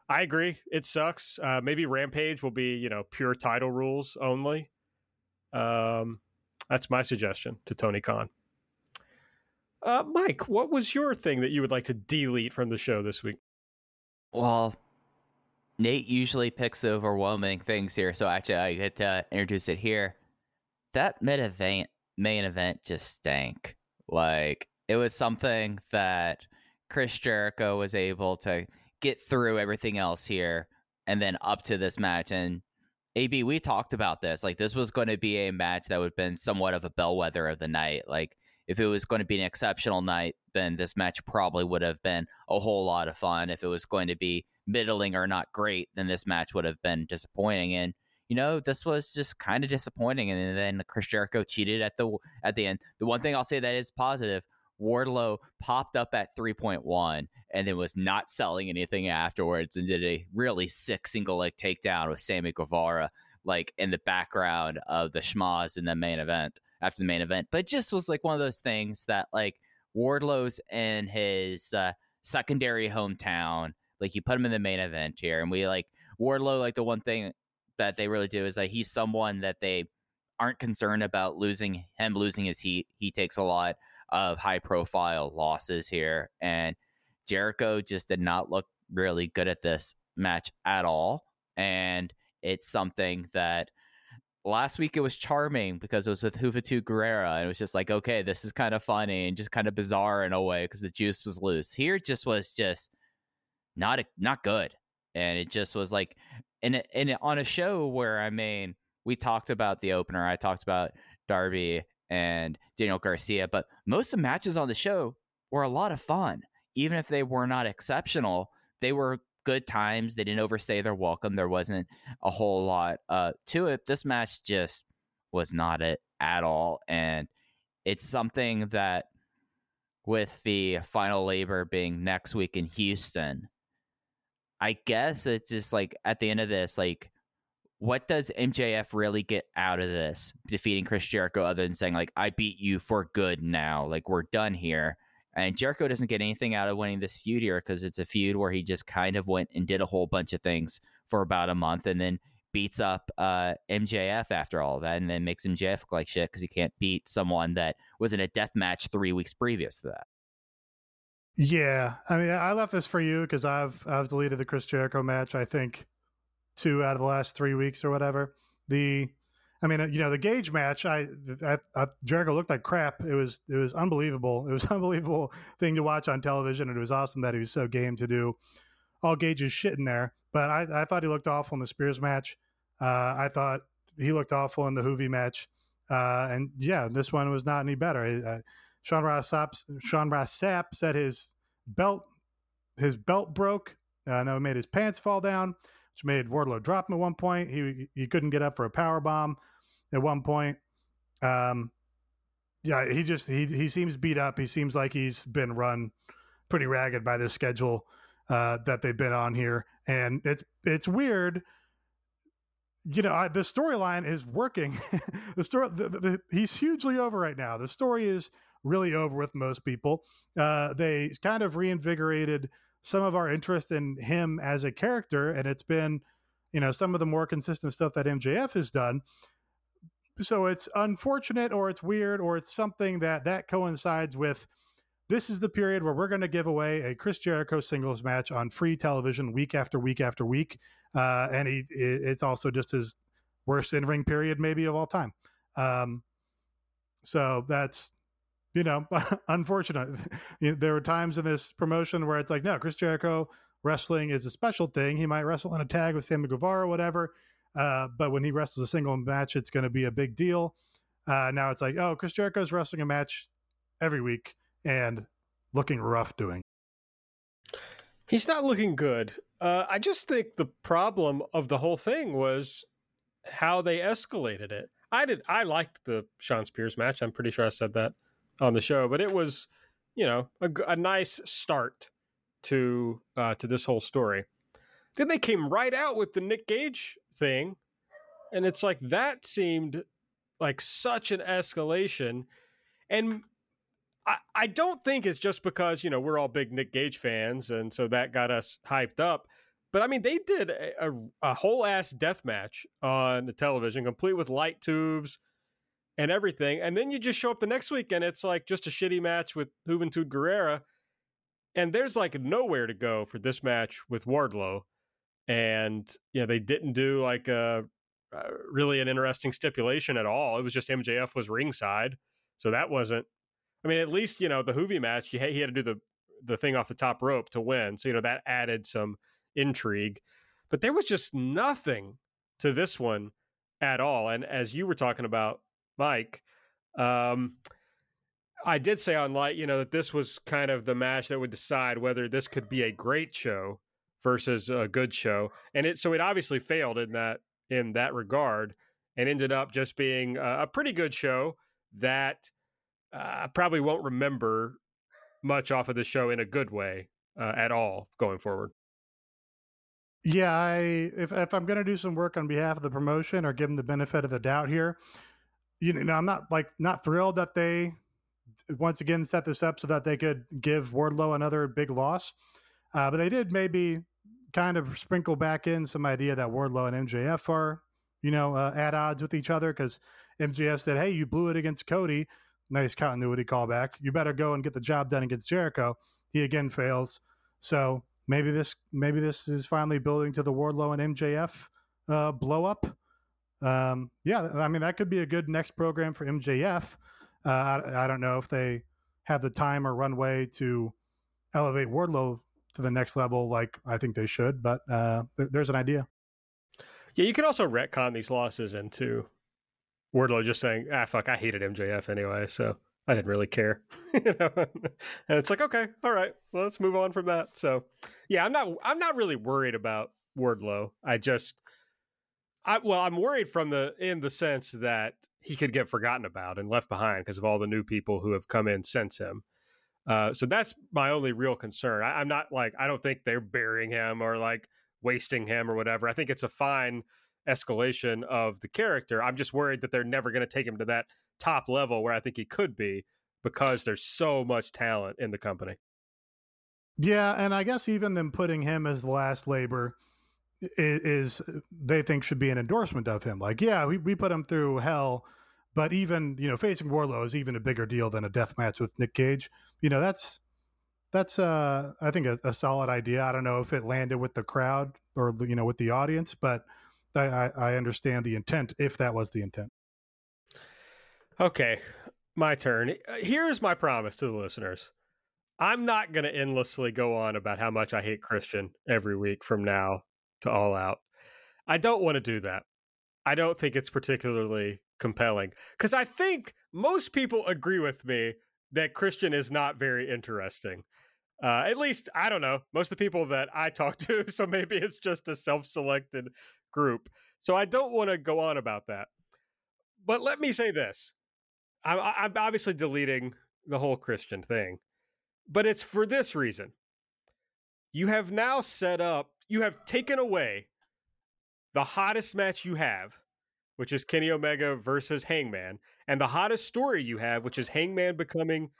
I agree. It sucks. Uh, maybe Rampage will be, you know, pure title rules only. Um, that's my suggestion to Tony Khan. Uh, Mike, what was your thing that you would like to delete from the show this week? Well, Nate usually picks overwhelming things here, so actually I get to introduce it here. That mid event main event just stank. Like it was something that Chris Jericho was able to get through everything else here and then up to this match and AB, we talked about this. Like this was going to be a match that would have been somewhat of a bellwether of the night. Like if it was going to be an exceptional night, then this match probably would have been a whole lot of fun. If it was going to be middling or not great, then this match would have been disappointing. And you know, this was just kind of disappointing. And then Chris Jericho cheated at the at the end. The one thing I'll say that is positive: Wardlow popped up at three point one and then was not selling anything afterwards, and did a really sick single leg takedown with Sammy Guevara, like in the background of the schmaz in the main event after the main event. But just was like one of those things that like Wardlow's in his uh, secondary hometown. Like you put him in the main event here, and we like Wardlow. Like the one thing that they really do is that he's someone that they aren't concerned about losing him losing his heat. He takes a lot of high profile losses here, and Jericho just did not look really good at this match at all. And it's something that last week it was charming because it was with Juventud Guerrera, and it was just like, okay, this is kind of funny and just kind of bizarre in a way because the juice was loose. Here, it just was just not a, not good, and it just was like, in a, in on a show where I mean, we talked about the opener, I talked about Darby and Daniel Garcia, but most of the matches on the show were a lot of fun, even if they were not exceptional. They were good times. They didn't overstay their welcome. There wasn't a whole lot uh, to it. This match just was not it at all. And it's something that, with the final labor being next week in Houston, I guess it's just like at the end of this, like, what does MJF really get out of this defeating Chris Jericho other than saying, like, I beat you for good now? Like, we're done here. And Jericho doesn't get anything out of winning this feud here because it's a feud where he just kind of went and did a whole bunch of things for about a month and then beats up uh, MJF after all of that and then makes MJF look like shit because he can't beat someone that was in a death match three weeks previous to that. Yeah, I mean, I left this for you because I've I've deleted the Chris Jericho match. I think two out of the last three weeks or whatever. The, I mean, you know, the Gage match. I, I, I Jericho looked like crap. It was it was unbelievable. It was an unbelievable thing to watch on television, and it was awesome that he was so game to do all Gage's shit in there. But I, I thought he looked awful in the Spears match. Uh, I thought he looked awful in the Juvi match. Uh, and yeah, this one was not any better. Uh, Sean Ross Sapp, Sean Ross Sapp said his belt his belt broke. Uh, no, it made his pants fall down, which made Wardlow drop him at one point. He he couldn't get up for a power bomb at one point. Um, yeah, he just he he seems beat up. He seems like he's been run pretty ragged by this schedule uh, that they've been on here, and it's it's weird. You know, I, the storyline is working. the story, the, the, he's hugely over right now. The story is really over with most people. Uh, they kind of reinvigorated some of our interest in him as a character, and it's been, you know, some of the more consistent stuff that MJF has done. So it's unfortunate, or it's weird, or it's something that that coincides with. This is the period where we're going to give away a Chris Jericho singles match on free television week after week after week, uh, and he, it's also just his worst in ring period maybe of all time. Um, so that's you know, unfortunate. there were times in this promotion where it's like, no, Chris Jericho wrestling is a special thing. He might wrestle in a tag with Sammy Guevara or whatever. Uh, but when he wrestles a single match, it's going to be a big deal. Uh, now it's like, oh, Chris Jericho's wrestling a match every week and looking rough doing. He's not looking good. Uh, I just think the problem of the whole thing was how they escalated it. I did. I liked the Shawn Spears match. I'm pretty sure I said that on the show, but it was, you know, a, a nice start to uh, to this whole story. Then they came right out with the Nick Gage thing, and it's like that seemed like such an escalation, and I, I don't think it's just because you know we're all big Nick Gage fans, and so that got us hyped up. But I mean, they did a, a, a whole ass death match on the television, complete with light tubes and everything. And then you just show up the next week and it's like just a shitty match with Juventud Guerrera. And there's like nowhere to go for this match with Wardlow. And yeah, they didn't do like a, a really an interesting stipulation at all. It was just MJF was ringside. So that wasn't, I mean, at least, you know, the Juvi match, he had to do the, the thing off the top rope to win. So, you know, that added some intrigue. But there was just nothing to this one at all. And as you were talking about, Mike, um, I did say on light, you know, that this was kind of the match that would decide whether this could be a great show versus a good show, and it so it obviously failed in that in that regard, and ended up just being a, a pretty good show that uh, I probably won't remember much off of the show in a good way uh, at all going forward. Yeah, I if if I'm going to do some work on behalf of the promotion or give them the benefit of the doubt here, you know, I'm not like not thrilled that they once again set this up so that they could give Wardlow another big loss, uh, but they did maybe kind of sprinkle back in some idea that Wardlow and MJF are you know uh, at odds with each other because MJF said, "Hey, you blew it against Cody." Nice continuity callback. You better go and get the job done against Jericho. He again fails. So maybe this maybe this is finally building to the Wardlow and MJF uh, blow up. Um, yeah, I mean that could be a good next program for MJF. Uh, I, I, don't know if they have the time or runway to elevate Wardlow to the next level like I think they should, but uh, th- there's an idea. Yeah, you could also retcon these losses into Wardlow just saying, "Ah, fuck, I hated MJF anyway," so I didn't really care. you know? and it's like, okay, all right, well, let's move on from that. So, yeah, I'm not, I'm not really worried about Wardlow. I just, I well, I'm worried from the in the sense that he could get forgotten about and left behind because of all the new people who have come in since him. Uh, so that's my only real concern. I, I'm not like I don't think they're burying him or like wasting him or whatever. I think it's a fine escalation of the character. I'm just worried that they're never going to take him to that top level where I think he could be because there's so much talent in the company. Yeah, and I guess even them putting him as the last labor is, is they think should be an endorsement of him. Like, yeah, we, we put him through hell, but even you know facing Wardlow is even a bigger deal than a death match with Nick Gage. You know that's that's uh I think a, a solid idea. I don't know if it landed with the crowd or you know with the audience, but I, I understand the intent if that was the intent. Okay, my turn. Here's my promise to the listeners. I'm not going to endlessly go on about how much I hate Christian every week from now to all out. I don't want to do that. I don't think it's particularly compelling because I think most people agree with me that Christian is not very interesting. Uh, at least I don't know most of the people that I talk to. So maybe it's just a self-selected group. So I don't want to go on about that. But let me say this: I'm, I'm obviously deleting the whole Christian thing, but it's for this reason. You have now set up. You have taken away the hottest match you have, which is Kenny Omega versus Hangman, and the hottest story you have, which is Hangman becoming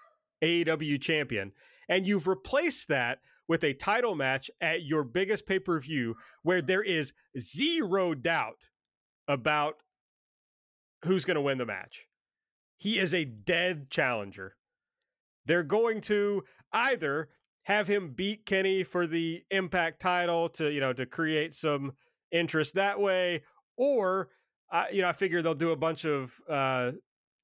AEW champion. And you've replaced that with a title match at your biggest pay per view where there is zero doubt about who's going to win the match. He is a dead challenger. They're going to either have him beat Kenny for the Impact title to, you know, to create some interest that way, or, uh, you know, I figure they'll do a bunch of uh,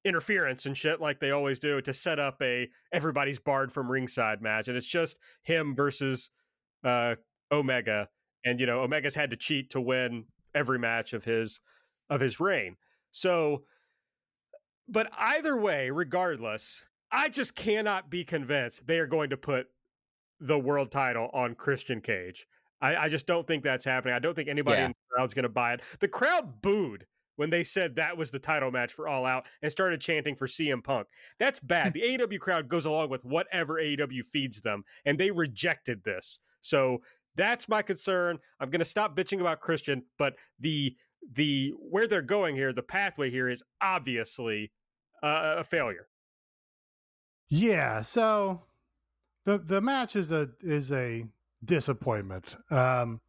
interference and shit like they always do to set up a everybody's barred from ringside match and it's just him versus uh omega and you know omega's had to cheat to win every match of his of his reign. So but either way regardless i just cannot be convinced they are going to put the world title on christian cage i, I just don't think that's happening i don't think anybody yeah. in the crowd's going to buy it the crowd booed when they said that was the title match for All Out and started chanting for CM Punk. That's bad. the AEW crowd goes along with whatever AEW feeds them, and they rejected this. So that's my concern. I'm going to stop bitching about Christian, but the the where they're going here, the pathway here is obviously uh, a failure. Yeah, so the the match is a is a disappointment. Um,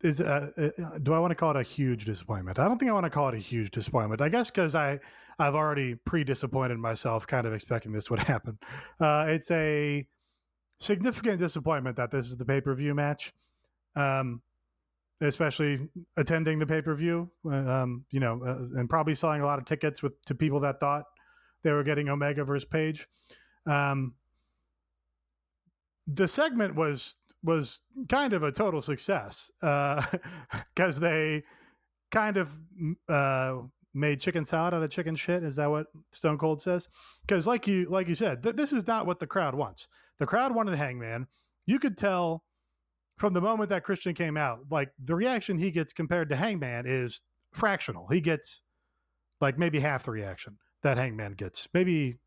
is uh, uh, do I want to call it a huge disappointment? I don't think I want to call it a huge disappointment. I guess because I I've already pre disappointed myself, kind of expecting this would happen. Uh, it's a significant disappointment that this is the pay per view match, um, especially attending the pay per view. Um, you know, uh, and probably selling a lot of tickets with to people that thought they were getting Omega versus Page. Um, the segment was was kind of a total success because uh, they kind of uh, made chicken salad out of chicken shit. Is that what Stone Cold says? Because like you like you said, th- this is not what the crowd wants. The crowd wanted Hangman. You could tell from the moment that Christian came out, like the reaction he gets compared to Hangman is fractional. He gets like maybe half the reaction that Hangman gets, maybe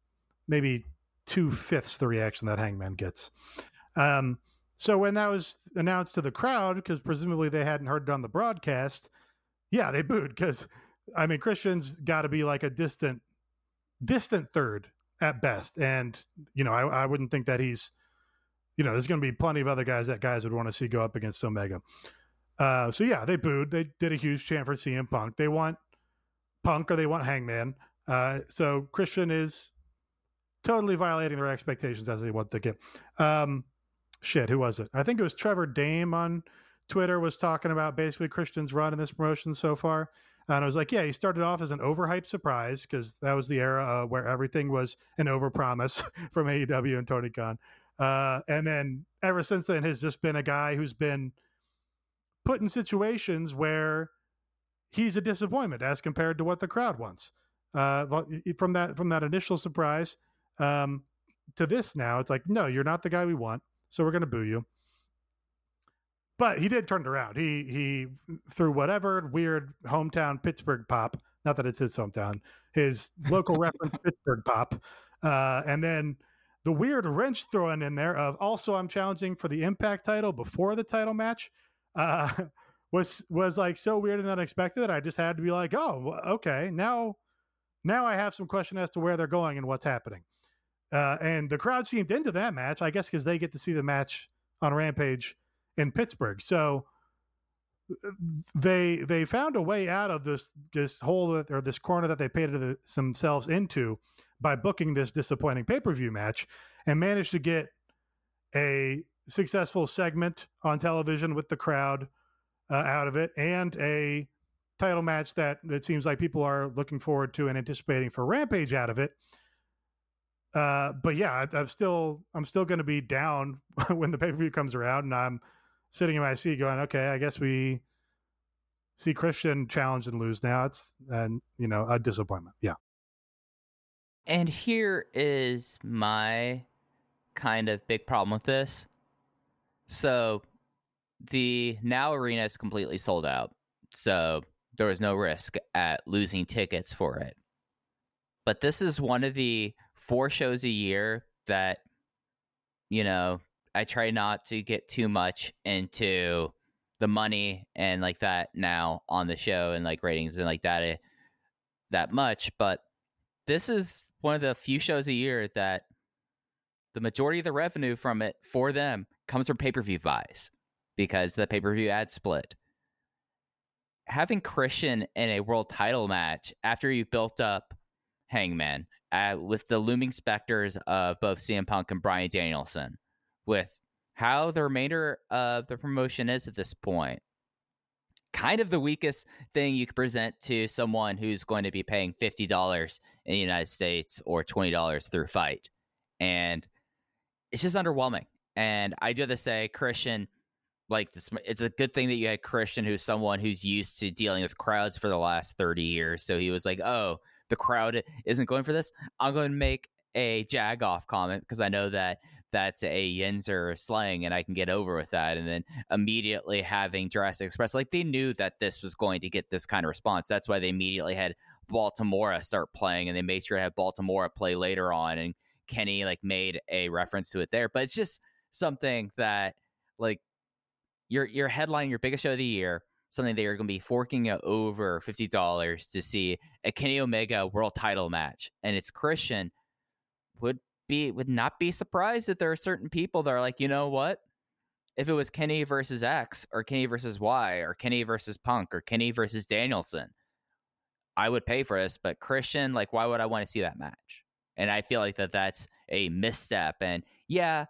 maybe two fifths the reaction that Hangman gets. Um, so when that was announced to the crowd, because presumably they hadn't heard it on the broadcast, yeah, they booed because I mean Christian's got to be like a distant, distant third at best, and you know I, I wouldn't think that he's, you know, there's going to be plenty of other guys that guys would want to see go up against Omega. Uh, so yeah, they booed. They did a huge chant for CM Punk. They want Punk or they want Hangman. Uh, so Christian is totally violating their expectations as they want to get. Um, shit, who was it? I think it was Trevor Dame on Twitter was talking about basically Christian's run in this promotion so far. And I was like, yeah, he started off as an overhyped surprise because that was the era uh, where everything was an overpromise from AEW and Tony Khan. Uh, and then ever since then has just been a guy who's been put in situations where he's a disappointment as compared to what the crowd wants. Uh, from that from that initial surprise um, to this now, it's like, no, you're not the guy we want so we're going to boo you. But he did turn it around. He he threw whatever weird hometown Pittsburgh pop. Not that it's his hometown, his local reference Pittsburgh pop, uh, and then the weird wrench thrown in there of also I'm challenging for the Impact title before the title match. Uh, was was like so weird and unexpected that I just had to be like, oh, okay, now now I have some question as to where they're going and what's happening. Uh, and the crowd seemed into that match, I guess, because they get to see the match on Rampage in Pittsburgh. So they they found a way out of this this hole or this corner that they painted themselves into by booking this disappointing pay per view match, and managed to get a successful segment on television with the crowd uh, out of it, and a title match that it seems like people are looking forward to and anticipating for Rampage out of it. Uh, but yeah, I, am still I'm still going to be down when the pay per view comes around, and I'm sitting in my seat going, okay, I guess we see Christian challenge and lose now. It's and you know a disappointment. Yeah. And here is my kind of big problem with this. So the now arena is completely sold out. So there was no risk at losing tickets for it. But this is one of the four shows a year that you know I try not to get too much into the money and like that now on the show and like ratings and like that eh, that much but this is one of the few shows a year that the majority of the revenue from it for them comes from pay-per-view buys because the pay-per-view ad split. Having christian in a world title match after you built up hangman uh, with the looming specters of both CM Punk and Bryan Danielson, with how the remainder of the promotion is at this point. Kind of the weakest thing you could present to someone who's going to be paying $50 in the United States or $20 through FITE. And it's just underwhelming. And I do have to say, Christian, like this, it's a good thing that you had Christian, who's someone who's used to dealing with crowds for the last 30 years. So he was like, oh, the crowd isn't going for this, I'm going to make a jag off comment because I know that that's a Yinzer slang and I can get over with that. And then immediately having Jurassic Express, like they knew that this was going to get this kind of response. That's why they immediately had Baltimore start playing and they made sure to have Baltimore play later on. And Kenny like made a reference to it there. But it's just something that like your your headline, your biggest show of the year, something that you're going to be forking over fifty dollars to see a Kenny Omega World Title match, and it's Christian. Would be would not be surprised that there are certain people that are like, you know what? If it was Kenny versus X or Kenny versus Y or Kenny versus Punk or Kenny versus Danielson, I would pay for this. But Christian, like, why would I want to see that match? And I feel like that that's a misstep. And yeah,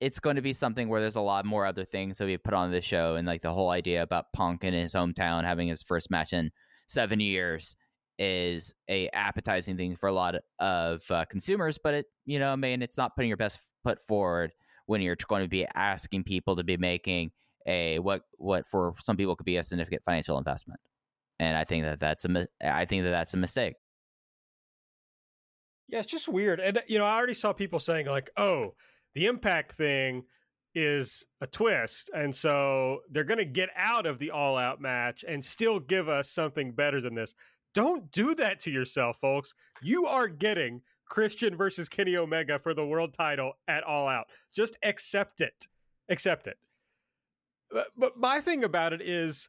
it's going to be something where there's a lot more other things that we put on the show, and like the whole idea about Punk in his hometown having his first match in seven years is a appetizing thing for a lot of uh, consumers. But it, you know, I mean, it's not putting your best foot forward when you're going to be asking people to be making a what what for some people could be a significant financial investment. And I think that that's a I think that that's a mistake. Yeah, it's just weird. And you know, I already saw people saying like, "Oh, the impact thing is a twist. And so they're going to get out of the all out match and still give us something better than this. Don't do that to yourself, folks. You are getting Christian versus Kenny Omega for the world title at all out. Just accept it. Accept it. But my thing about it is,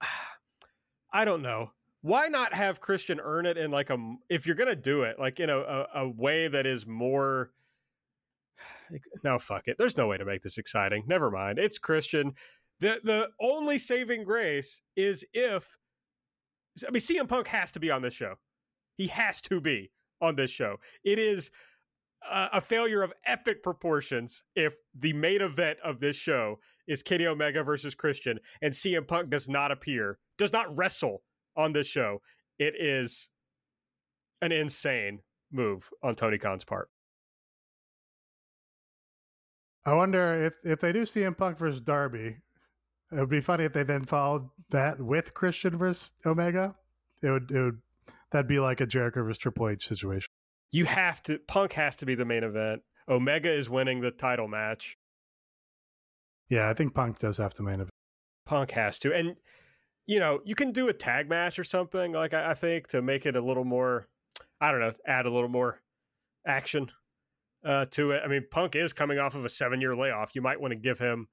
I don't know. Why not have Christian earn it in like a, if you're to do it, like in a, a, a way that is more no, fuck it. There's no way to make this exciting. Never mind. It's Christian. The the only saving grace is if I mean CM Punk has to be on this show. He has to be on this show. It is a, a failure of epic proportions if the main event of this show is Kenny Omega versus Christian and CM Punk does not appear, does not wrestle on this show. It is an insane move on Tony Khan's part. I wonder if if they do CM Punk versus Darby, it would be funny if they then followed that with Christian versus Omega. It would it would that'd be like a Jericho versus Triple H situation. You have to Punk has to be the main event. Omega is winning the title match. Yeah, I think Punk does have to main event. Punk has to, and you know you can do a tag match or something like I, I think to make it a little more. I don't know, add a little more action uh, to it. I mean, Punk is coming off of a seven year layoff. You might want to give him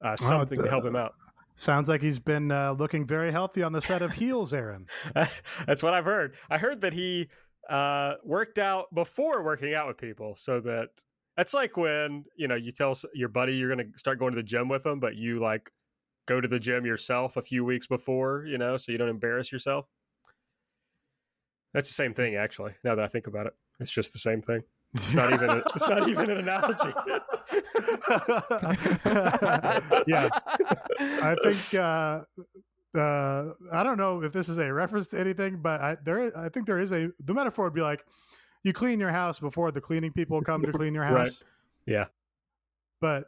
uh, something to help him out. Sounds like he's been uh, looking very healthy on the set of heels, Aaron. That's what I've heard. I heard that he uh, worked out before working out with people, so that that's like when you know you tell your buddy you're going to start going to the gym with them, but you like go to the gym yourself a few weeks before, you know, so you don't embarrass yourself. That's the same thing, actually. Now that I think about it, it's just the same thing. It's not even. A, it's not even an analogy. yeah, I think. Uh, uh, I don't know if this is a reference to anything, but I there. I think there is a. The metaphor would be like, you clean your house before the cleaning people come to clean your house. right. Yeah. But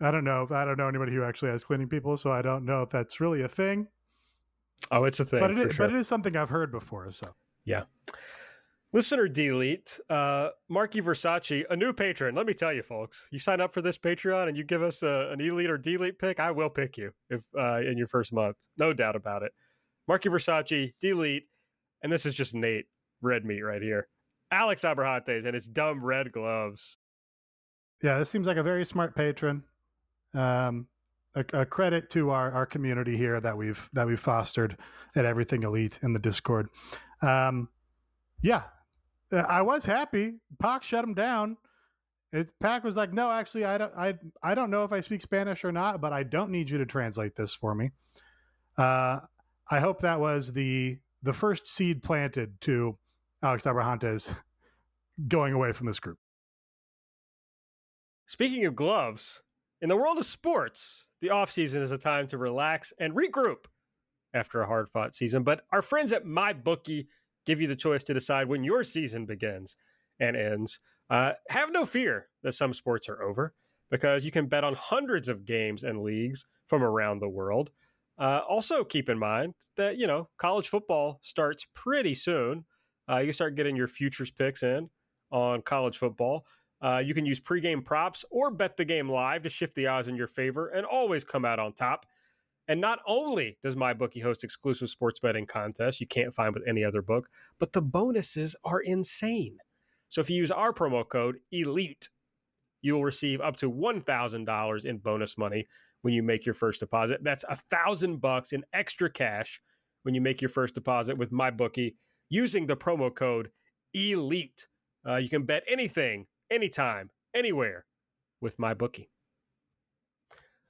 I don't know. I don't know anybody who actually has cleaning people, so I don't know if that's really a thing. Oh, it's a thing. But it, is, sure. but it is something I've heard before. So yeah. Listener delete, uh, Marky Versace, a new patron. Let me tell you, folks, you sign up for this Patreon and you give us a, an elite or delete pick, I will pick you if uh, in your first month, no doubt about it. Marky Versace, delete, and this is just Nate red meat right here. Alex Abrahantes and his dumb red gloves. Yeah, this seems like a very smart patron. Um, a, a, credit to our, our community here that we've that we've fostered at Everything Elite in the Discord. Um, yeah, I was happy. Pac shut him down. It, Pac was like, "No, actually, I don't. I I don't know if I speak Spanish or not, but I don't need you to translate this for me." Uh, I hope that was the the first seed planted to Alex Abrahantes going away from this group. Speaking of gloves, in the world of sports, the offseason is a time to relax and regroup after a hard fought season. But our friends at MyBookie give you the choice to decide when your season begins and ends. Uh, have no fear that some sports are over because you can bet on hundreds of games and leagues from around the world. Uh, also, keep in mind that you know college football starts pretty soon. Uh, you start getting your futures picks in on college football. Uh, you can use pregame props or bet the game live to shift the odds in your favor and always come out on top. And not only does MyBookie host exclusive sports betting contests you can't find with any other book, but the bonuses are insane. So if you use our promo code ELITE, you will receive up to $1,000 in bonus money when you make your first deposit. That's a thousand bucks in extra cash when you make your first deposit with MyBookie using the promo code ELITE. Uh, you can bet anything, anytime, anywhere with MyBookie.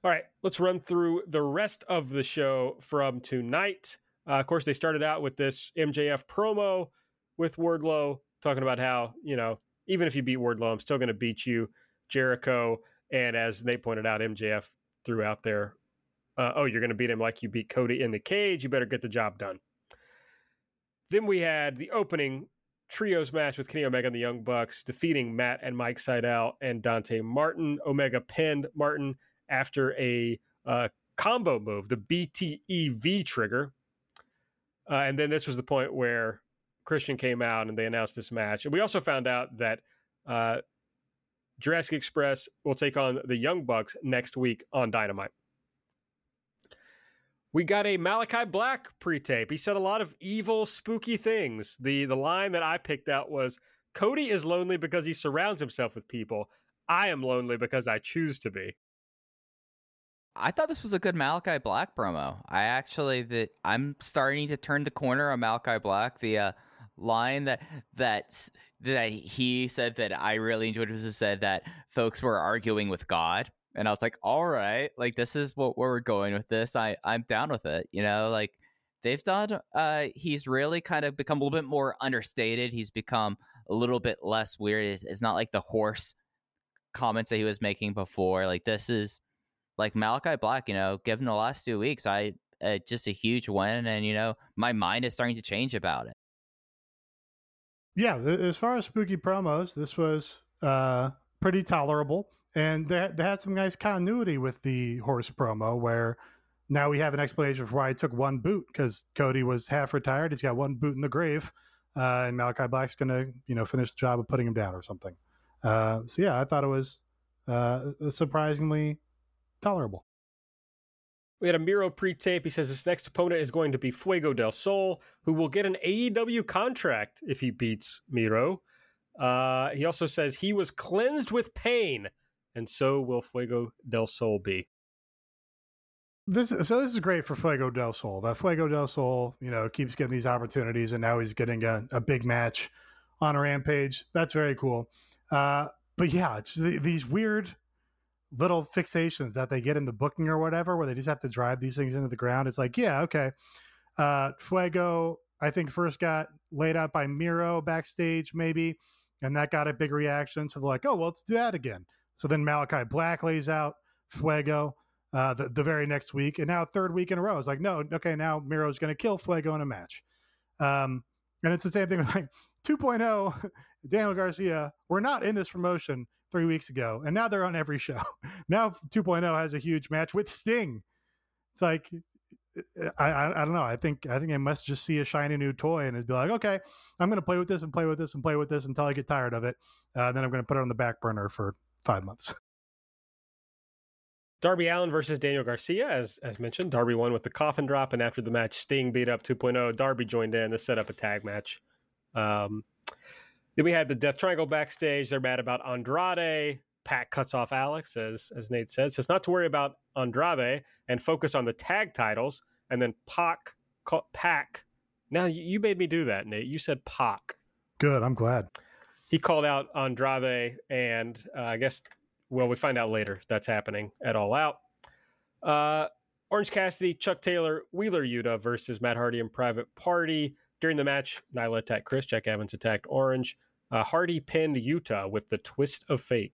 All right, let's run through the rest of the show from tonight. Uh, of course, they started out with this MJF promo with Wardlow talking about how, you know, even if you beat Wardlow, I'm still going to beat you, Jericho. And as Nate pointed out, MJF threw out there, uh, oh, you're going to beat him like you beat Cody in the cage. You better get the job done. Then we had the opening trios match with Kenny Omega and the Young Bucks defeating Matt and Mike Sydal and Dante Martin. Omega pinned Martin after a uh, combo move, the BTEV trigger. Uh, and then this was the point where Christian came out and they announced this match. And we also found out that uh, Jurassic Express will take on the Young Bucks next week on Dynamite. We got a Malakai Black pre-tape. He said a lot of evil, spooky things. The the line that I picked out was Cody is lonely because he surrounds himself with people. I am lonely because I choose to be. I thought this was a good Malakai Black promo. I actually that I'm starting to turn the corner on Malakai Black. The uh, line that that that he said that I really enjoyed was he said that folks were arguing with God, and I was like, all right, like this is what where we're going with this. I I'm down with it. You know, like they've done. Uh, he's really kind of become a little bit more understated. He's become a little bit less weird. It's not like the horse comments that he was making before. Like this is like Malakai Black, you know, given the last two weeks, I uh, just a huge win, and you know, my mind is starting to change about it. Yeah, as far as spooky promos, this was uh, pretty tolerable, and they, they had some nice continuity with the horse promo, where now we have an explanation for why he took one boot because Cody was half retired. He's got one boot in the grave, uh, and Malakai Black's going to you know finish the job of putting him down or something. Uh, so yeah, I thought it was uh, surprisingly tolerable. We had a Miro pre-tape. He says his next opponent is going to be Fuego del Sol, who will get an AEW contract if he beats Miro. Uh, he also says he was cleansed with pain, and so will Fuego del Sol be. This so this is great for Fuego del Sol. That Fuego del Sol, you know, keeps getting these opportunities, and now he's getting a, a big match on a Rampage. That's very cool. Uh, but yeah, it's these weird little fixations that they get in the booking or whatever, where they just have to drive these things into the ground. It's like, yeah, okay. Uh, Fuego, I think, first got laid out by Miro backstage, maybe, and that got a big reaction. So they're like, oh, well, let's do that again. So then Malakai Black lays out Fuego uh, the, the very next week. And now, third week in a row, it's like, no, okay, now Miro's going to kill Fuego in a match. Um, and it's the same thing with like 2.0, Daniel Garcia. We're not in this promotion three weeks ago, and now they're on every show. now 2.0 has a huge match with Sting. It's like I, I, I don't know. I think I think I must just see a shiny new toy and be like, okay, I'm going to play with this and play with this and play with this until I get tired of it. Uh, then I'm going to put it on the back burner for five months. Darby Allin versus Daniel Garcia, as as mentioned. Darby won with the coffin drop, and after the match, Sting beat up 2.0. Darby joined in to set up a tag match. Um, then we had the Death Triangle backstage. They're mad about Andrade. Pac cuts off Alex, as as Nate said. Says not to worry about Andrade and focus on the tag titles. And then Pac, Pac. Now you made me do that, Nate. You said Pac. Good. I'm glad. He called out Andrade, and uh, I guess well, we find out later that's happening at All Out. Uh, Orange Cassidy, Chuck Taylor, Wheeler Yuta versus Matt Hardy and Private Party. During the match, Nyla attacked Kris, Jack Evans attacked Orange. Uh, Hardy pinned Yuta with the twist of fate.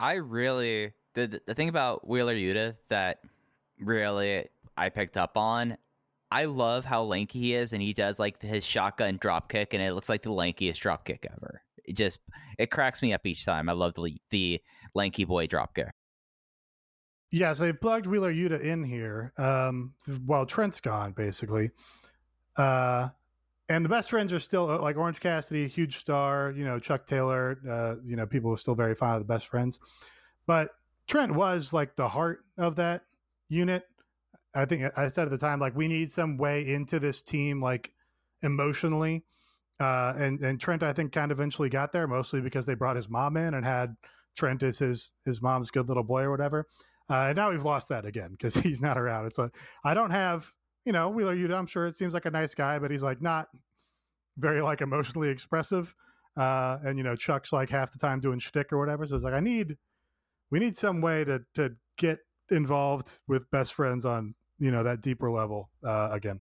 I really the the thing about Wheeler Yuta that really I picked up on. I love how lanky he is, and he does like his shotgun drop kick, and it looks like the lankiest drop kick ever. It just it cracks me up each time. I love the the lanky boy drop kick. Yeah, so they plugged Wheeler Yuta in here um, while Trent's gone, basically. Uh, and the best friends are still uh, like Orange Cassidy, huge star. You know, Chuck Taylor. Uh, you know, people are still very fond of the best friends, but Trent was like the heart of that unit. I think I said at the time, like we need some way into this team, like emotionally. Uh, and and Trent, I think, kind of eventually got there, mostly because they brought his mom in and had Trent as his his mom's good little boy or whatever. Uh, and now we've lost that again because he's not around. It's like I don't have, you know, Wheeler Yuta. I'm sure it seems like a nice guy, but he's like not very like emotionally expressive. Uh, and you know, Chuck's like half the time doing shtick or whatever. So it's like I need, we need some way to to get involved with best friends on you know that deeper level uh, again.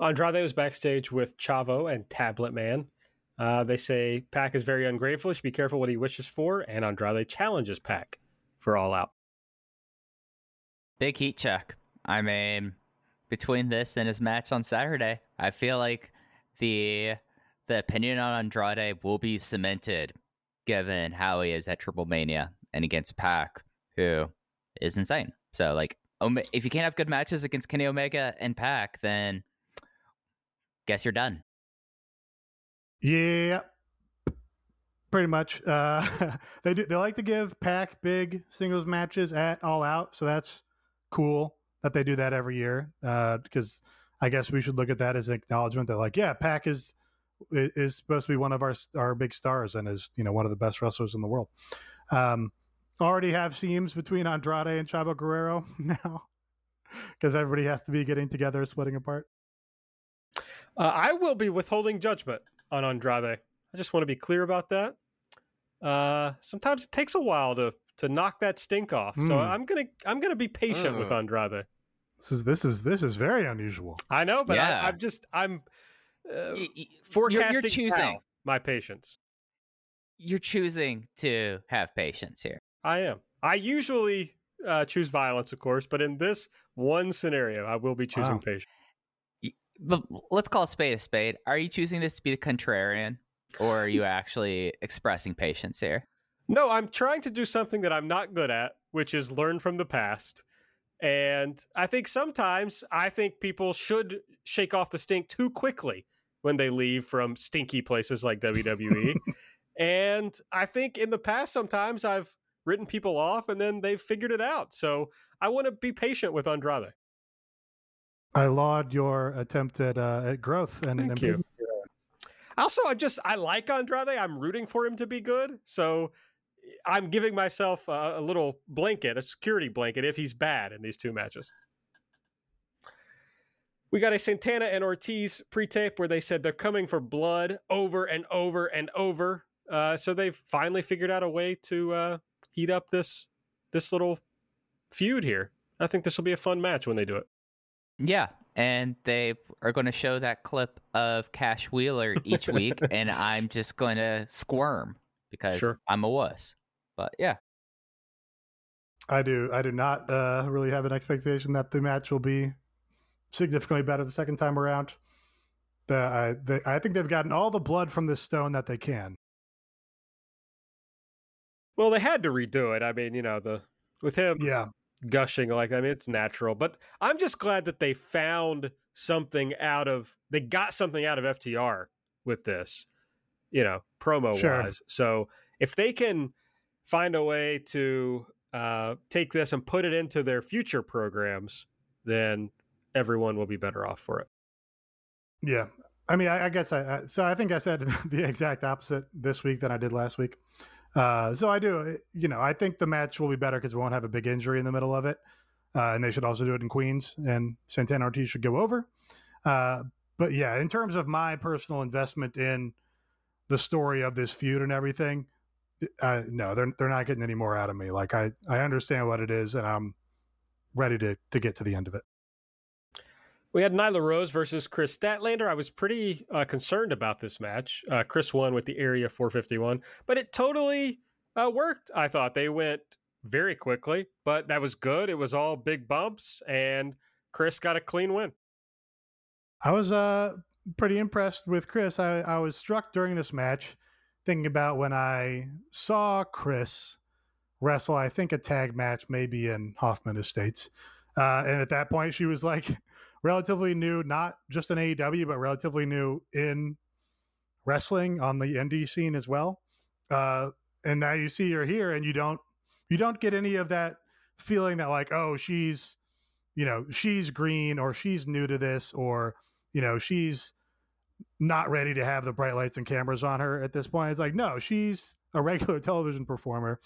Andrade was backstage with Chavo and Tablet Man. Uh, they say Pac is very ungrateful. He should be careful what he wishes for, and Andrade challenges Pac for All Out. Big heat check. I mean, between this and his match on Saturday, I feel like the the opinion on Andrade will be cemented given how he is at Triplemania and against Pac, who is insane. So, like, if you can't have good matches against Kenny Omega and Pac, then guess you're done. Yeah, pretty much. Uh, they do. They like to give Pac big singles matches at All Out, so that's cool that they do that every year. Because uh, I guess we should look at that as an acknowledgement that, like, yeah, Pac is is supposed to be one of our our big stars and is you know one of the best wrestlers in the world. Um, already have seams between Andrade and Chavo Guerrero now because everybody has to be getting together, splitting apart. Uh, I will be withholding judgment on Andrade. I just want to be clear about that. Uh, sometimes it takes a while to to knock that stink off. Mm. So hmm. I'm gonna I'm gonna be patient with Andrade. This is this is this is very unusual. I know, but yeah. I, am just I'm uh, forecasting you're, you're choosing my patience. You're choosing to have patience here. I am. I usually uh, choose violence, of course, but in this one scenario, I will be choosing wow. patience. But let's call a spade a spade. Are you choosing this to be the contrarian, or are you actually expressing patience here? No, I'm trying to do something that I'm not good at, which is learn from the past. And I think sometimes I think people should shake off the stink too quickly when they leave from stinky places like WWE. and I think in the past, sometimes I've written people off and then they've figured it out. So I want to be patient with Andrade. I laud your attempt at uh, at growth and Thank you. Also, I just I like Andrade. I'm rooting for him to be good. So I'm giving myself a, a little blanket, a security blanket, if he's bad in these two matches. We got a Santana and Ortiz pre-tape where they said they're coming for blood over and over and over. Uh, so they've finally figured out a way to uh, heat up this this little feud here. I think this will be a fun match when they do it. Yeah, and they are going to show that clip of Cash Wheeler each week, and I'm just going to squirm because sure. I'm a wuss. But yeah, I do. I do not uh, really have an expectation that the match will be significantly better the second time around. The, I, the, I think they've gotten all the blood from this stone that they can. Well, they had to redo it. I mean, you know, the with him yeah. gushing like I mean it's natural. But I'm just glad that they found something out of they got something out of FTR with this, you know, promo sure. wise. So if they can find a way to uh, take this and put it into their future programs, then everyone will be better off for it. Yeah. I mean, I, I guess I, I, so I think I said the exact opposite this week than I did last week. Uh, so I do, eh, you know, I think the match will be better because we won't have a big injury in the middle of it. Uh, and they should also do it in Queens, and Santana Ortiz should go over. Uh, but yeah, in terms of my personal investment in the story of this feud and everything, uh, no, they're they're not getting any more out of me. Like I I understand what it is, and I'm ready to to get to the end of it. We had Nyla Rose versus Kris Statlander. I was pretty uh, concerned about this match. Uh, Kris won with the Area 451, but it totally uh, worked. I thought they went very quickly, but that was good. It was all big bumps, and Kris got a clean win. I was uh, pretty impressed with Kris. I, I was struck during this match thinking about when I saw Kris wrestle, I think a tag match maybe in Hoffman Estates. Uh, and at that point, she was like relatively new, not just in AEW, but relatively new in wrestling on the indie scene as well. Uh, and now you see her here, and you don't you don't get any of that feeling that like, oh, she's you know she's green or she's new to this or you know she's not ready to have the bright lights and cameras on her at this point. It's like no, she's a regular television performer,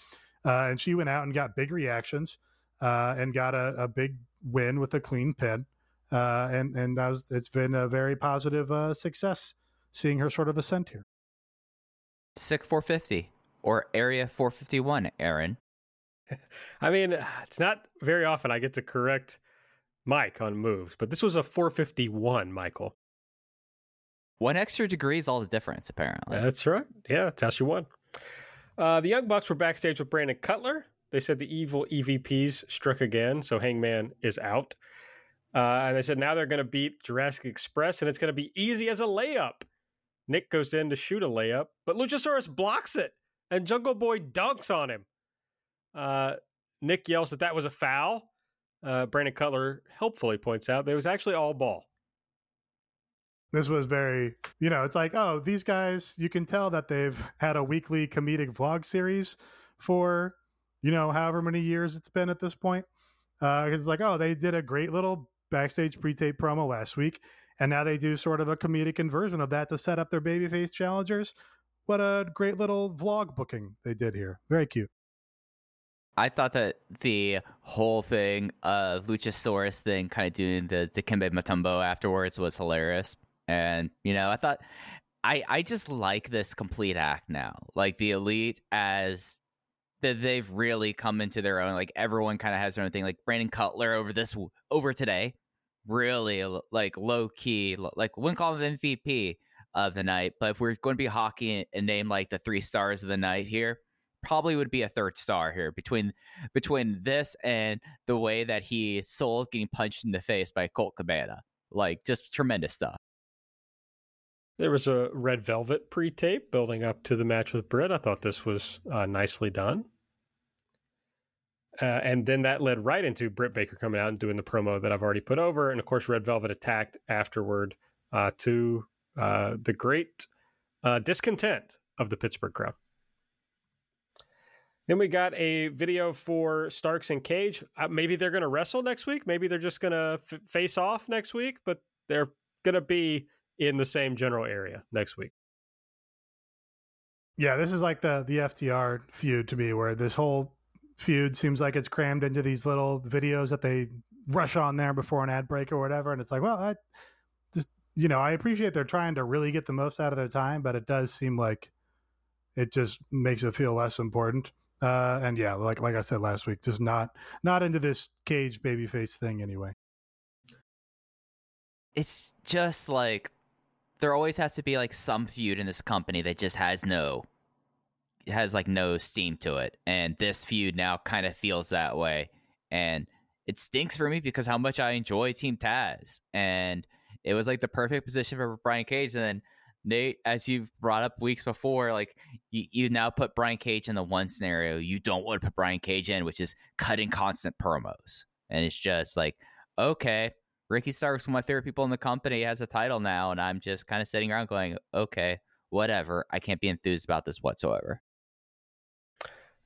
uh, and she went out and got big reactions uh, and got a, a, big win with a clean pin. Uh, and and that was, it's been a very positive uh, success seeing her sort of ascend here. Sick 450 or Area 451, Aaron. I mean, it's not very often I get to correct Mike on moves, but this was a 451, Michael. One extra degree is all the difference, apparently. That's right. Yeah, that's how she won. Uh, the Young Bucks were backstage with Brandon Cutler. They said the evil EVPs struck again, so Hangman is out. Uh, and they said now they're going to beat Jurassic Express, and it's going to be easy as a layup. Nick goes in to shoot a layup, but Luchasaurus blocks it, and Jungle Boy dunks on him. Uh, Nick yells that that was a foul. Uh, Brandon Cutler helpfully points out that it was actually all ball. This was very, you know, it's like, oh, these guys, you can tell that they've had a weekly comedic vlog series for, you know, however many years it's been at this point. Because uh, it's like, oh, they did a great little backstage pre-tape promo last week, and now they do sort of a comedic inversion of that to set up their babyface challengers. What a great little vlog booking they did here. Very cute. I thought that the whole thing of Luchasaurus thing, kind of doing the Dikembe Mutombo afterwards, was hilarious. And you know, I thought I I just like this complete act now, like the elite as that they've really come into their own. Like everyone kind of has their own thing. Like Brandon Cutler over this over today, really like low key. Like wouldn't call him MVP of the night, but if we're going to be hockey and name like the three stars of the night here, probably would be a third star here between between this and the way that he sold getting punched in the face by Colt Cabana. Like just tremendous stuff. There was a red velvet pre-tape building up to the match with Britt. I thought this was uh, nicely done. Uh, and then that led right into Britt Baker coming out and doing the promo that I've already put over. And of course, Red Velvet attacked afterward uh, to uh, the great uh, discontent of the Pittsburgh crowd. Then we got a video for Starks and Cage. Uh, maybe they're going to wrestle next week. Maybe they're just going to f- face off next week, but they're going to be in the same general area next week. Yeah, this is like the the FTR feud to me, where this whole feud seems like it's crammed into these little videos that they rush on there before an ad break or whatever, and it's like, well, I just you know, I appreciate they're trying to really get the most out of their time, but it does seem like it just makes it feel less important. Uh, and yeah, like like I said last week, just not not into this cage babyface thing anyway. It's just like there always has to be like some feud in this company that just has no has like no steam to it. And this feud now kind of feels that way. And it stinks for me because how much I enjoy Team Taz. And it was like the perfect position for Brian Cage. And then Nate, as you've brought up weeks before, like you, you now put Brian Cage in the one scenario you don't want to put Brian Cage in, which is cutting constant promos. And it's just like, okay, Ricky Starks, one of my favorite people in the company, has a title now, and I'm just kind of sitting around going, okay, whatever. I can't be enthused about this whatsoever.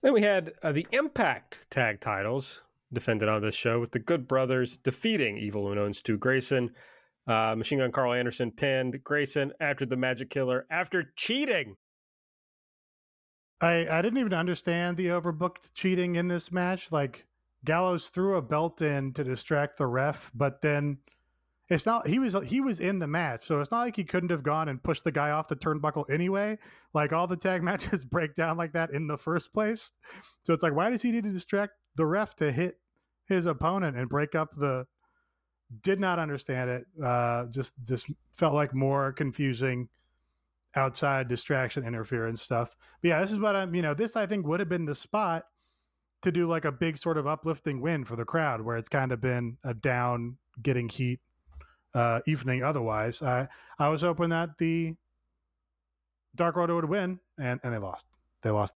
Then we had uh, the Impact tag titles defended on this show with the Good Brothers defeating Evil Uno and Stu Grayson. Uh, Machine Gun Karl Anderson pinned Grayson after the Magic Killer after cheating. I I didn't even understand the overbooked cheating in this match. Like Gallows threw a belt in to distract the ref, but then it's not he was he was in the match, so it's not like he couldn't have gone and pushed the guy off the turnbuckle anyway. Like all the tag matches break down like that in the first place. So it's like why does he need to distract the ref to hit his opponent and break up the did not understand it. Uh, just just felt like more confusing outside distraction interference stuff. But yeah, this is what I'm. You know, this I think would have been the spot to do like a big sort of uplifting win for the crowd, where it's kind of been a down, getting heat uh, evening. Otherwise, I I was hoping that the Dark Order would win, and and they lost. They lost.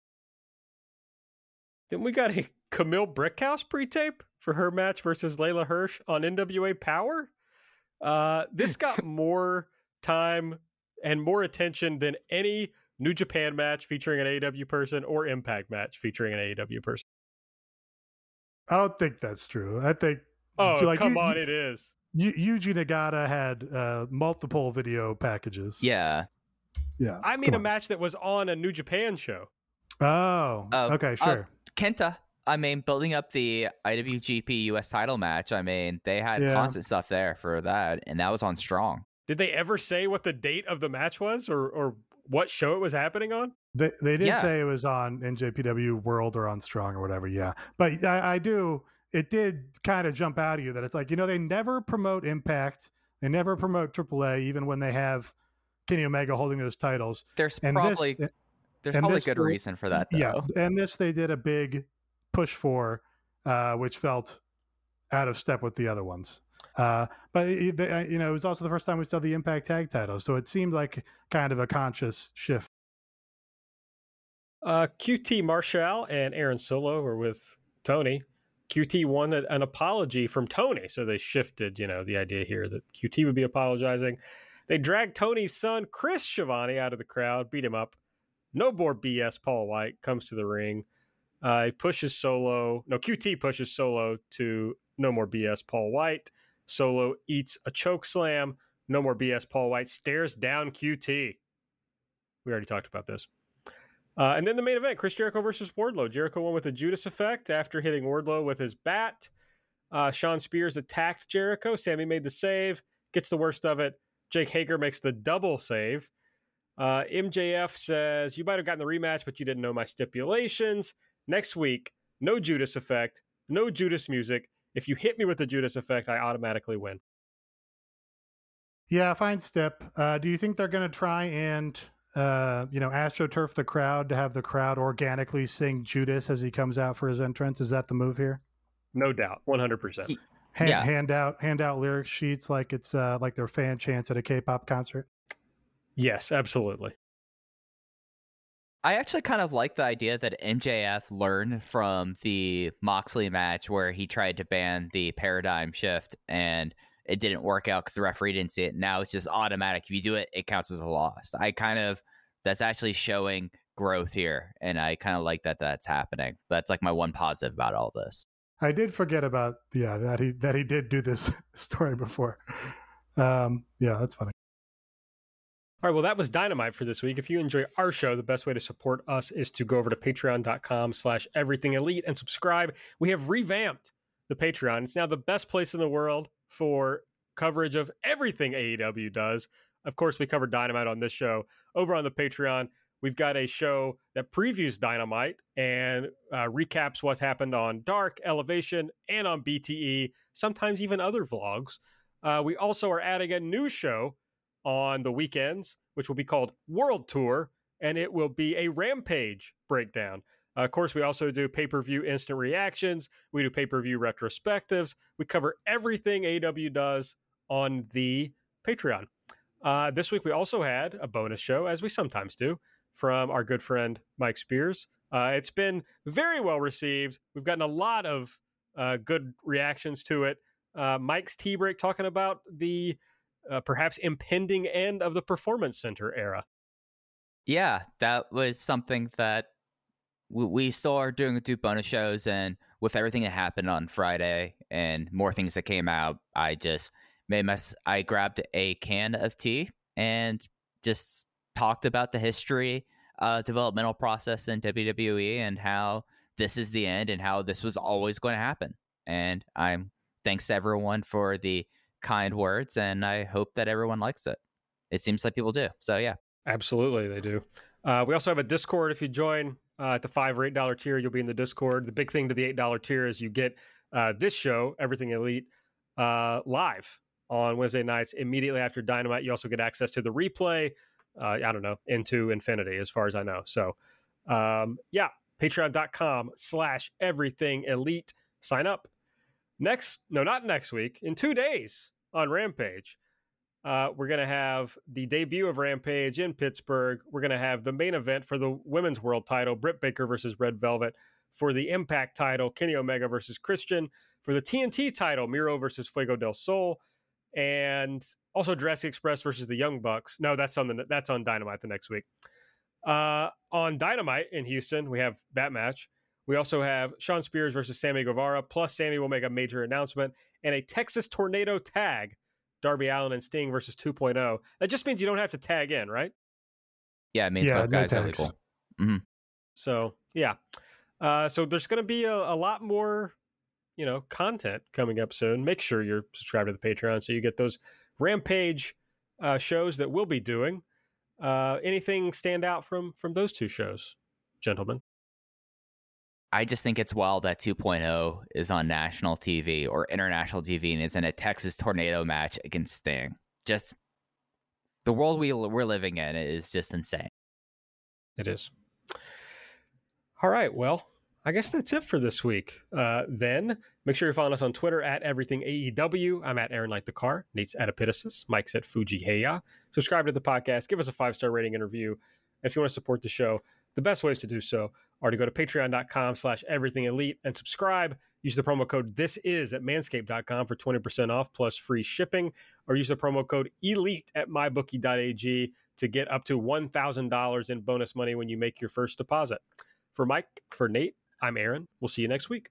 Then we got a Kamille Brickhouse pre-tape for her match versus Leyla Hirsch on NWA Power. Uh, this got more time and more attention than any New Japan match featuring an AEW person or Impact match featuring an AEW person. I don't think that's true. I think. Oh, like, come you- on, you- it is. Yu- Yuji Nagata had uh, multiple video packages. Yeah. yeah. I mean, a on. match that was on a New Japan show. Oh, Oh, okay, uh, sure. Kenta. I mean, building up the IWGP US title match. I mean, they had Yeah. constant stuff there for that, and that was on Strong. Did they ever say what the date of the match was or, or what show it was happening on? They they did Yeah. say it was on NJPW World or on Strong or whatever. Yeah, but I, I do. It did kind of jump out at you that it's like you know they never promote Impact, they never promote AAA, even when they have Kenny Omega holding those titles. There's And probably this, there's probably this good reason for that though. yeah, and this they did a big push for, uh, which felt out of step with the other ones. Uh, but it, uh, you know, it was also the first time we saw the Impact Tag titles, so it seemed like kind of a conscious shift. Uh, QT Marshall and Aaron Solo were with Tony. QT wanted an apology from Tony, so they shifted, you know, the idea here that QT would be apologizing. They dragged Tony's son, Chris Schiavone, out of the crowd, beat him up. No more BS. Paul White comes to the ring. Uh, he pushes Solo. No, QT pushes Solo to no more BS. Paul White. Solo eats a choke slam. No more BS. Paul White stares down QT. We already talked about this. Uh, and then the main event, Chris Jericho versus Wardlow. Jericho won with a Judas effect after hitting Wardlow with his bat. Uh, Shawn Spears attacked Jericho. Sammy made the save, gets the worst of it. Jake Hager makes the double save. Uh, MJF says, You might have gotten the rematch, but you didn't know my stipulations. Next week, no Judas effect, no Judas music. If you hit me with the Judas effect, I automatically win. Yeah, fine step. Uh, do you think they're going to try and, uh, you know, astroturf the crowd to have the crowd organically sing Judas as he comes out for his entrance? Is that the move here? No doubt, 100%. He- Hand, Yeah. hand out hand out lyric sheets like it's uh, like their fan chants at a K-pop concert. Yes, absolutely. I actually kind of like the idea that MJF learned from the Moxley match where he tried to ban the paradigm shift and it didn't work out because the referee didn't see it. Now it's just automatic. If you do it, it counts as a loss. I kind of, that's actually showing growth here. And I kind of like that that's happening. That's like my one positive about all this. I did forget about yeah that he that he did do this story before. Um, yeah, that's funny. All right, well, that was Dynamite for this week. If you enjoy our show, the best way to support us is to go over to patreon.com slash everything elite and subscribe. We have revamped the Patreon. It's now the best place in the world for coverage of everything AEW does. Of course, we covered Dynamite on this show. Over on the Patreon, we've got a show that previews Dynamite and uh, recaps what's happened on Dark, Elevation, and on BTE, sometimes even other vlogs. Uh, we also are adding a new show on the weekends, which will be called World Tour, and it will be a Rampage breakdown. Uh, of course, we also do pay per view instant reactions. We do pay per view retrospectives. We cover everything AW does on the Patreon. Uh, this week, we also had a bonus show, as we sometimes do, from our good friend Mike Spears. Uh, it's been very well received. We've gotten a lot of uh, good reactions to it. Uh, Mike's tea break talking about the uh, perhaps impending end of the performance center era. Yeah, that was something that we, we still are doing do bonus shows, and with everything that happened on Friday and more things that came out, I just made my I grabbed a can of tea and just talked about the history, uh, developmental process in WWE, and how this is the end, and how this was always going to happen. And I'm thanks to everyone for the kind words, and I hope that everyone likes it. It seems like people do. So yeah. Absolutely, they do. Uh, we also have a Discord. If you join uh, at the five or eight dollar tier, you'll be in the Discord. The big thing to the eight dollar tier is you get uh, this show, Everything Elite, uh, live on Wednesday nights immediately after Dynamite. You also get access to the replay. Uh, I don't know into infinity, as far as I know. So, um, yeah, Patreon.com slash Everything Elite. Sign up. Next, no, not next week. In two days on Rampage. Uh, we're going to have the debut of Rampage in Pittsburgh. We're going to have the main event for the women's world title, Britt Baker versus Red Velvet. For the Impact title, Kenny Omega versus Christian. For the TNT title, Miro versus Fuego del Sol. and also Jurassic Express versus the Young Bucks. No, that's on the that's on Dynamite the next week. Uh, on Dynamite in Houston, we have that match. We also have Shawn Spears versus Sammy Guevara. Plus, Sammy will make a major announcement and a Texas Tornado tag. Darby Allin and Sting versus 2.0. That just means you don't have to tag in, right? Yeah, it means Yeah, both no guys are tags. legal. So yeah, uh, so there's going to be a, a lot more, you know, content coming up soon. Make sure you're subscribed to the Patreon so you get those Rampage uh, shows that we'll be doing. Uh, anything stand out from from those two shows, gentlemen? I just think it's wild that 2.0 is on national TV or international TV and is in a Texas tornado match against Sting. Just the world we, we're living in is just insane. It is. All right. Well, I guess that's it for this week. Uh, then make sure you're following us on Twitter at everything AEW. I'm at Aaron Light the Car. Nate's at Epitasis. Mike's at Fuji Heya. Subscribe to the podcast. Give us a five star rating and review. If you want to support the show, the best ways to do so are to go to patreon.com slash everything elite and subscribe. Use the promo code this is at manscaped.com for 20% off plus free shipping, or use the promo code elite at mybookie.ag to get up to $1,000 in bonus money when you make your first deposit. For Mike, for Nate, I'm Aaron. We'll see you next week.